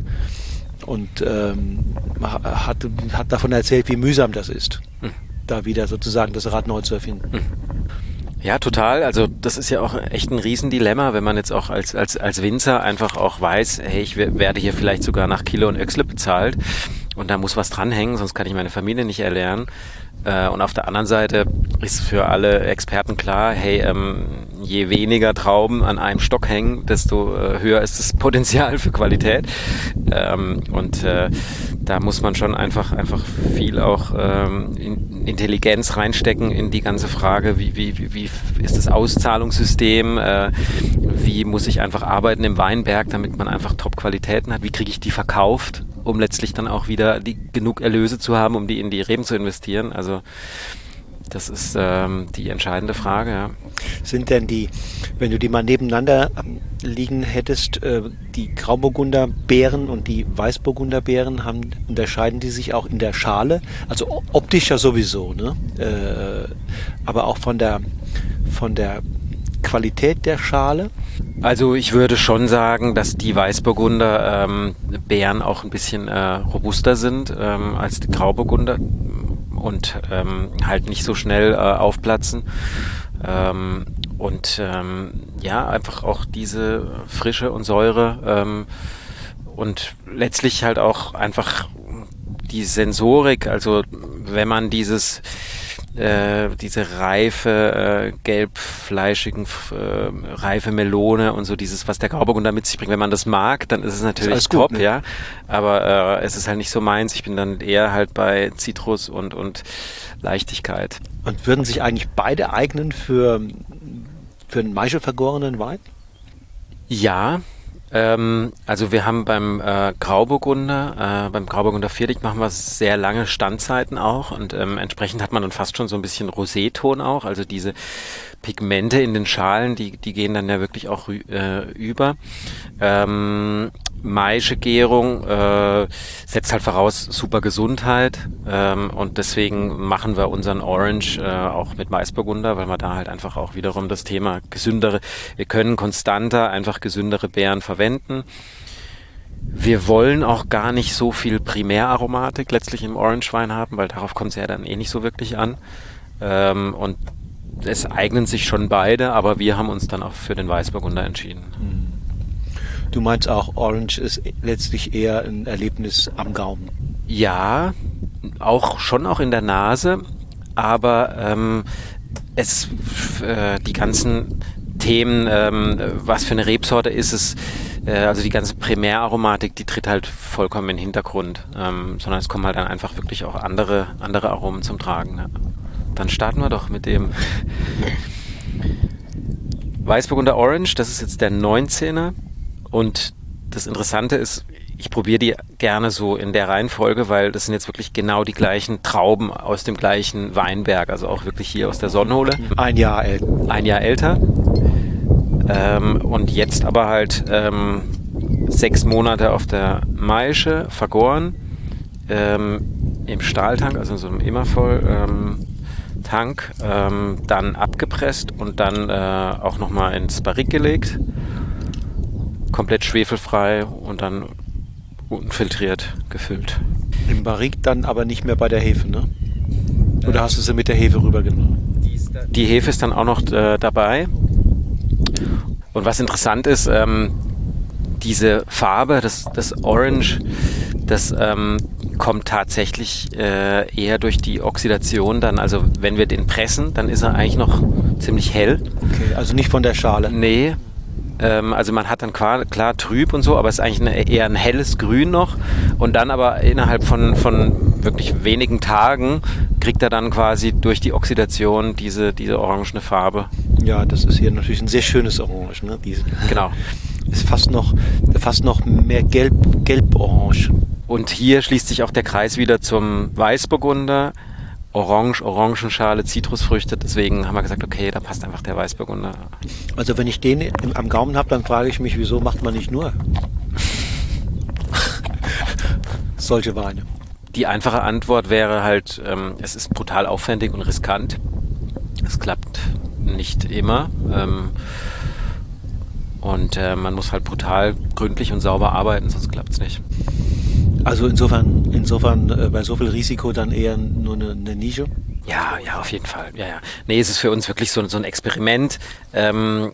Und ähm, hat, hat davon erzählt, wie mühsam das ist, hm. da wieder sozusagen das Rad neu zu erfinden. Hm. Ja, total. Also das ist ja auch echt ein Riesendilemma, wenn man jetzt auch als, als, als Winzer einfach auch weiß, hey, ich werde hier vielleicht sogar nach Kilo und Öxle bezahlt und da muss was dranhängen, sonst kann ich meine Familie nicht erlernen. Äh, und auf der anderen Seite ist für alle Experten klar, hey, ähm, je weniger Trauben an einem Stock hängen, desto äh, höher ist das Potenzial für Qualität. Ähm, und äh, da muss man schon einfach, einfach viel auch ähm, in Intelligenz reinstecken in die ganze Frage, wie, wie, wie ist das Auszahlungssystem, äh, wie muss ich einfach arbeiten im Weinberg, damit man einfach Top-Qualitäten hat, wie kriege ich die verkauft, um letztlich dann auch wieder die, genug Erlöse zu haben, um die in die Reben zu investieren. Also das ist ähm, die entscheidende Frage. Ja. Sind denn die, wenn du die mal nebeneinander ähm, liegen hättest, äh, die Grauburgunder Beeren und die Weißburgunder Beeren haben, unterscheiden die sich auch in der Schale? Also optisch ja sowieso, ne? Äh, aber auch von der von der Qualität der Schale? Also ich würde schon sagen, dass die Weißburgunder ähm, Beeren auch ein bisschen äh, robuster sind ähm, als die Grauburgunder und ähm, halt nicht so schnell äh, aufplatzen. Ähm, und ähm, ja, einfach auch diese Frische und Säure ähm, und letztlich halt auch einfach die Sensorik, also wenn man dieses äh, diese reife, äh, gelbfleischigen, äh, reife Melone und so dieses, was der Grauburgunder mit sich bringt. Wenn man das mag, dann ist es natürlich ist top, gut, ne? ja. Aber äh, es ist halt nicht so meins. Ich bin dann eher halt bei Zitrus und, und Leichtigkeit. Und würden sich eigentlich beide eignen für, für einen Maische vergorenen Wein? Ja, ähm, also wir haben beim äh, Grauburgunder, äh, beim Grauburgunder Vierdig machen wir sehr lange Standzeiten auch und ähm, entsprechend hat man dann fast schon so ein bisschen Roséton auch, also diese Pigmente in den Schalen, die, die gehen dann ja wirklich auch äh, über. Ähm, Maische Gärung äh, setzt halt voraus super Gesundheit ähm, und deswegen machen wir unseren Orange äh, auch mit Maisburgunder, weil wir da halt einfach auch wiederum das Thema gesündere, wir können konstanter einfach gesündere Beeren verwenden. Wir wollen auch gar nicht so viel Primäraromatik letztlich im Orange-Wein haben, weil darauf kommt es ja dann eh nicht so wirklich an. Ähm, und es eignen sich schon beide, aber wir haben uns dann auch für den Weißburgunder entschieden. Hm. Du meinst auch, Orange ist letztlich eher ein Erlebnis am Gaumen? Ja, auch schon auch in der Nase, aber ähm, es äh, die ganzen Themen, ähm, was für eine Rebsorte ist es, äh, also die ganze Primäraromatik, die tritt halt vollkommen in den Hintergrund, ähm, sondern es kommen halt dann einfach wirklich auch andere, andere Aromen zum Tragen. Ja. Dann starten wir doch mit dem Weißburgunder Orange. Das ist jetzt der 19er. Und das Interessante ist, ich probiere die gerne so in der Reihenfolge, weil das sind jetzt wirklich genau die gleichen Trauben aus dem gleichen Weinberg, also auch wirklich hier aus der Sonnenhole. Ein Jahr älter. Ein Jahr älter. Ähm, und jetzt aber halt ähm, sechs Monate auf der Maische vergoren, ähm, im Stahltank, also in so einem Immervoll. Ähm, Tank, ähm, dann abgepresst und dann äh, auch nochmal ins Barrik gelegt. Komplett schwefelfrei und dann unfiltriert gefüllt. Im Barrik dann aber nicht mehr bei der Hefe, ne? Oder hast du sie mit der Hefe rübergenommen? Die Hefe ist dann auch noch äh, dabei. Und was interessant ist, ähm, diese Farbe, das, das Orange, das ähm, kommt tatsächlich äh, eher durch die Oxidation dann. Also wenn wir den pressen, dann ist er eigentlich noch ziemlich hell. Okay, also nicht von der Schale. Nee. Ähm, also man hat dann klar, klar trüb und so, aber es ist eigentlich eine, eher ein helles Grün noch. Und dann aber innerhalb von, von wirklich wenigen Tagen kriegt er dann quasi durch die Oxidation diese, diese orangene Farbe. Ja, das ist hier natürlich ein sehr schönes Orange. Ne? Diese. Genau. Ist fast noch, fast noch mehr gelb, gelb-orange. Und hier schließt sich auch der Kreis wieder zum Weißburgunder. Orange, Orangenschale, Zitrusfrüchte. Deswegen haben wir gesagt, okay, da passt einfach der Weißburgunder. Also wenn ich den im, am Gaumen habe, dann frage ich mich, wieso macht man nicht nur solche Weine? Die einfache Antwort wäre halt, ähm, es ist brutal aufwendig und riskant. Es klappt nicht immer. Ähm, und äh, man muss halt brutal gründlich und sauber arbeiten, sonst klappt es nicht. Also insofern, insofern äh, bei so viel Risiko dann eher nur eine, eine, Nische? Ja, ja, auf jeden Fall. Ja, ja. Nee, es ist für uns wirklich so, so ein Experiment. Ähm,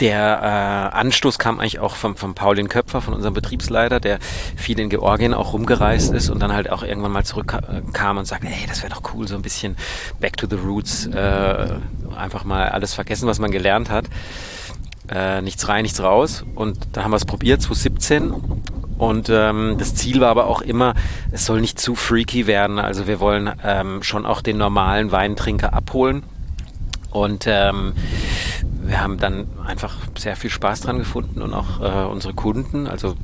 der äh, Anstoß kam eigentlich auch vom, vom Paulin Köpfer, von unserem Betriebsleiter, der viel in Georgien auch rumgereist ist und dann halt auch irgendwann mal zurückkam und sagte, hey, das wäre doch cool, so ein bisschen back to the roots, äh, einfach mal alles vergessen, was man gelernt hat. Äh, nichts rein, nichts raus. Und da haben wir es probiert, 2017. Und ähm, das Ziel war aber auch immer, es soll nicht zu freaky werden. Also wir wollen ähm, schon auch den normalen Weintrinker abholen. Und ähm, wir haben dann einfach sehr viel Spaß dran gefunden und auch äh, unsere Kunden, also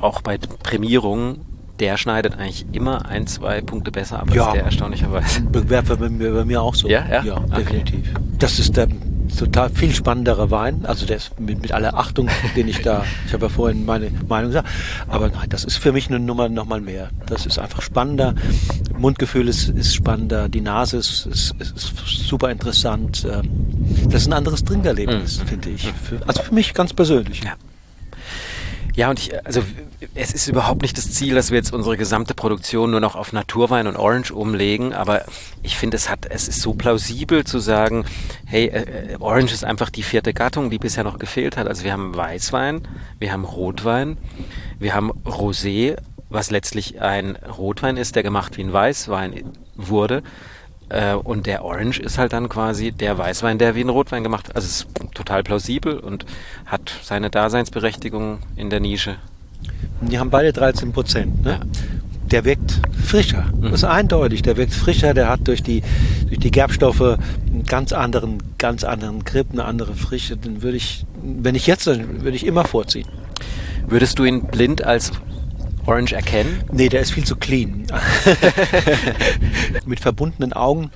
auch bei Prämierungen, der schneidet eigentlich immer ein, zwei Punkte besser ab ja. als der erstaunlicherweise. Wäre bei, mir, bei mir auch so. Ja, ja, ja okay. definitiv. Das ist der total viel spannenderer Wein. Also der ist mit, mit aller Achtung, den ich da, ich habe ja vorhin meine Meinung gesagt, aber nein, das ist für mich eine Nummer nochmal mehr. Das ist einfach spannender. Mundgefühl ist, ist spannender, die Nase ist, ist, ist super interessant. Ähm, das ist ein anderes Trinkerlebnis, mhm. finde ich. Für, also für mich ganz persönlich. Ja. Ja, und ich, also es ist überhaupt nicht das Ziel, dass wir jetzt unsere gesamte Produktion nur noch auf Naturwein und Orange umlegen, aber ich finde, es hat, es ist so plausibel zu sagen, hey, äh, äh, Orange ist einfach die vierte Gattung, die bisher noch gefehlt hat. Also wir haben Weißwein, wir haben Rotwein, wir haben Rosé, was letztlich ein Rotwein ist, der gemacht wie ein Weißwein wurde. Äh, und der Orange ist halt dann quasi der Weißwein, der wie ein Rotwein gemacht. Also es ist total plausibel und hat seine Daseinsberechtigung in der Nische. Die haben beide 13 Prozent. Ne? Ja. Der wirkt frischer. Mhm. Das ist eindeutig. Der wirkt frischer. Der hat durch die, durch die Gerbstoffe einen ganz anderen, ganz anderen Grip, eine andere Frische. Den würde ich, wenn ich jetzt, dann würde ich immer vorziehen. Würdest du ihn blind als Orange erkennen? Nee, der ist viel zu clean. Mit verbundenen Augen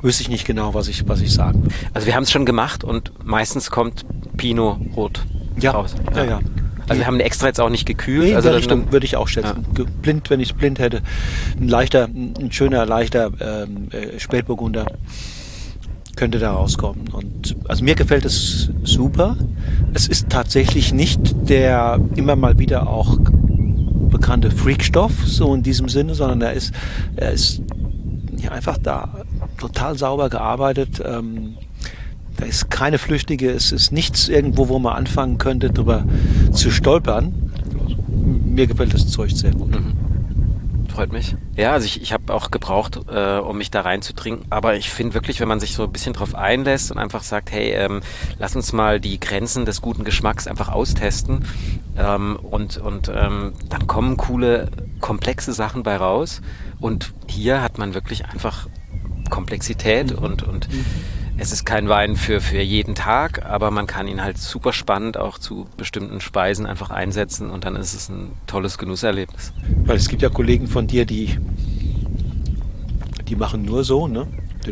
wüsste ich nicht genau, was ich, was ich sagen würde. Also wir haben es schon gemacht und meistens kommt Pinot Rot ja. raus. Ja, ja. Also wir haben extra jetzt auch nicht gekühlt. Nee, also Richtung würde ich auch schätzen. Ja. Blind, wenn ich es blind hätte, ein leichter, ein schöner, leichter ähm, äh, Spätburgunder könnte da rauskommen. Und also mir gefällt es super. Es ist tatsächlich nicht der immer mal wieder auch bekannte Freakstoff, so in diesem Sinne, sondern er ist, er ist ja, einfach da total sauber gearbeitet. Ähm, da ist keine flüchtige, es ist nichts irgendwo, wo man anfangen könnte, drüber zu stolpern. Mir gefällt das Zeug sehr gut. Mhm freut mich. Ja, also ich, ich habe auch gebraucht, äh, um mich da reinzutrinken. Aber ich finde wirklich, wenn man sich so ein bisschen drauf einlässt und einfach sagt, hey, ähm, lass uns mal die Grenzen des guten Geschmacks einfach austesten. Ähm, und und ähm, dann kommen coole, komplexe Sachen bei raus. Und hier hat man wirklich einfach Komplexität mhm. und, und mhm es ist kein Wein für, für jeden Tag, aber man kann ihn halt super spannend auch zu bestimmten Speisen einfach einsetzen und dann ist es ein tolles Genusserlebnis. Weil es gibt ja Kollegen von dir, die, die machen nur so, ne?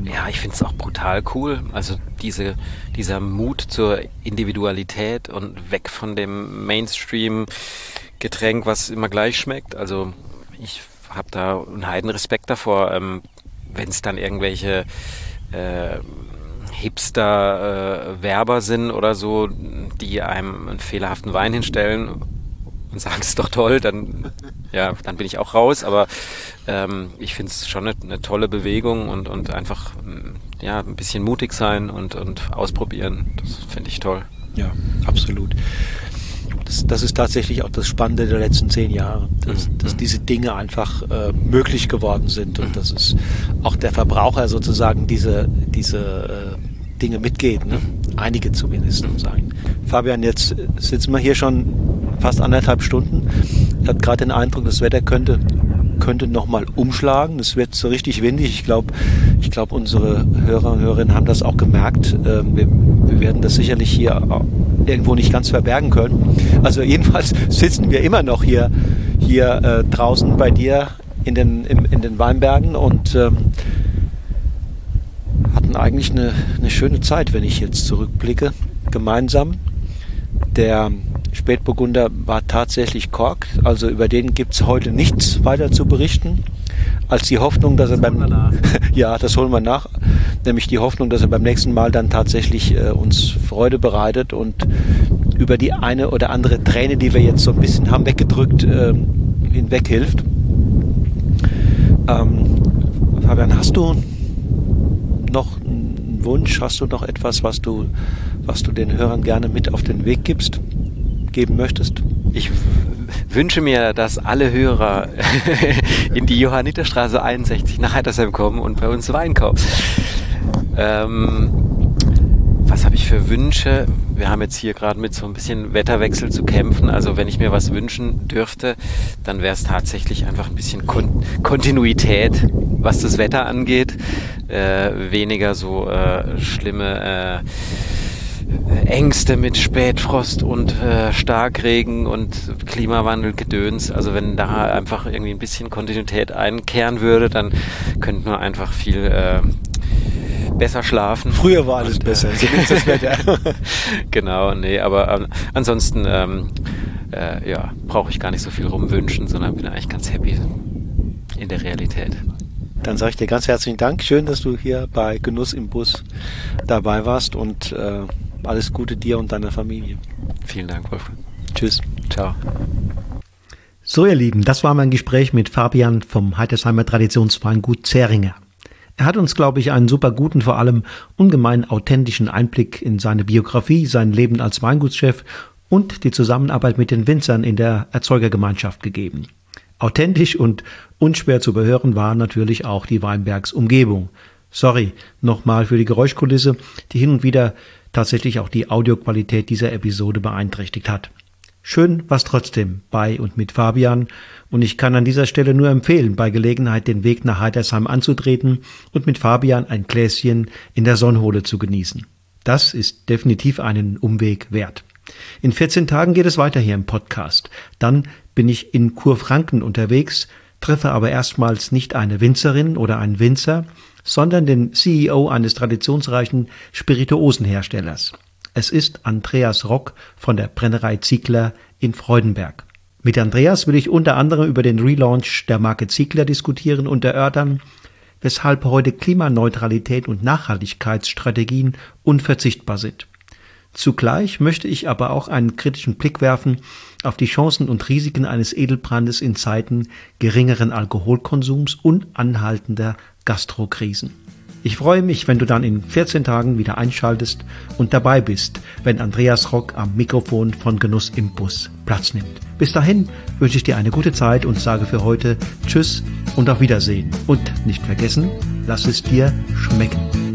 Ja, ich finde es auch brutal cool. Also diese, dieser Mut zur Individualität und weg von dem Mainstream-Getränk, was immer gleich schmeckt. Also ich habe da einen Heidenrespekt davor, ähm, wenn es dann irgendwelche äh, Hipster-Werber äh, sind oder so, die einem einen fehlerhaften Wein hinstellen und sagen, es ist doch toll, dann, ja, dann bin ich auch raus. Aber ähm, ich finde es schon eine, eine, tolle Bewegung und, und einfach ja, ein bisschen mutig sein und, und ausprobieren. Das finde ich toll. Ja, absolut. das, das, ist tatsächlich auch das Spannende der letzten zehn Jahre, dass, mhm. dass diese Dinge einfach äh, möglich geworden sind und dass es auch der Verbraucher sozusagen diese, diese äh, Dinge mitgeht. Ne? Einige zumindest sagen. Fabian, jetzt sitzen wir hier schon fast anderthalb Stunden. Ich habe gerade den Eindruck, das Wetter könnte könnte nochmal umschlagen. Es wird so richtig windig. Ich glaube, ich glaube, unsere Hörer und Hörerinnen haben das auch gemerkt. Ähm, wir, wir werden das sicherlich hier irgendwo nicht ganz verbergen können. Also jedenfalls sitzen wir immer noch hier, hier äh, draußen bei dir in den, im, in den Weinbergen und ähm, hatten eigentlich eine, eine schöne Zeit, wenn ich jetzt zurückblicke, gemeinsam. Der Spätburgunder war tatsächlich Kork, also über den gibt es heute nichts weiter zu berichten, als die Hoffnung, dass das er beim ja, das holen wir nach, nämlich die Hoffnung, dass er beim nächsten Mal dann tatsächlich äh, uns Freude bereitet und über die eine oder andere Träne, die wir jetzt so ein bisschen haben weggedrückt, äh, hinweg hilft. Ähm, Fabian, hast du noch Wunsch? Hast du noch etwas, was du, was du den Hörern gerne mit auf den Weg gibst? geben möchtest? Ich wünsche mir, dass alle Hörer in die Johanniterstraße 61 nach Heitersheim kommen und bei uns Wein kaufen. Ähm, was habe ich für Wünsche? Wir haben jetzt hier gerade mit so ein bisschen Wetterwechsel zu kämpfen. Also wenn ich mir was wünschen dürfte, dann wäre es tatsächlich einfach ein bisschen Kon Kontinuität, was das Wetter angeht. Äh, weniger so äh, schlimme äh, Ängste mit Spätfrost und äh, Starkregen und Klimawandelgedöns. Also wenn da einfach irgendwie ein bisschen Kontinuität einkehren würde, dann könnten wir einfach viel äh, besser schlafen. Früher war alles und, besser, das Wetter. genau, nee, aber ähm, ansonsten ähm, äh, ja, brauche ich gar nicht so viel rumwünschen, sondern bin eigentlich ganz happy in der Realität. Dann sage ich dir ganz herzlichen Dank. Schön, dass du hier bei Genuss im Bus dabei warst und äh, alles Gute dir und deiner Familie. Vielen Dank, Wolfgang. Tschüss. Ciao. So, ihr Lieben, das war mein Gespräch mit Fabian vom Heitersheimer Traditionsweingut Zähringer. Er hat uns, glaube ich, einen super guten, vor allem ungemein authentischen Einblick in seine Biografie, sein Leben als Weingutschef und die Zusammenarbeit mit den Winzern in der Erzeugergemeinschaft gegeben. Authentisch und unschwer zu behören war natürlich auch die Weinbergs Umgebung. Sorry nochmal für die Geräuschkulisse, die hin und wieder tatsächlich auch die Audioqualität dieser Episode beeinträchtigt hat. Schön was trotzdem bei und mit Fabian und ich kann an dieser Stelle nur empfehlen, bei Gelegenheit den Weg nach Heidersheim anzutreten und mit Fabian ein Gläschen in der Sonnenhole zu genießen. Das ist definitiv einen Umweg wert. In 14 Tagen geht es weiter hier im Podcast. Dann bin ich in Kurfranken unterwegs, treffe aber erstmals nicht eine Winzerin oder einen Winzer, sondern den CEO eines traditionsreichen Spirituosenherstellers. Es ist Andreas Rock von der Brennerei Ziegler in Freudenberg. Mit Andreas will ich unter anderem über den Relaunch der Marke Ziegler diskutieren und erörtern, weshalb heute Klimaneutralität und Nachhaltigkeitsstrategien unverzichtbar sind. Zugleich möchte ich aber auch einen kritischen Blick werfen auf die Chancen und Risiken eines Edelbrandes in Zeiten geringeren Alkoholkonsums und anhaltender Gastrokrisen. Ich freue mich, wenn du dann in 14 Tagen wieder einschaltest und dabei bist, wenn Andreas Rock am Mikrofon von Genuss im Bus Platz nimmt. Bis dahin wünsche ich dir eine gute Zeit und sage für heute Tschüss und auf Wiedersehen. Und nicht vergessen, lass es dir schmecken.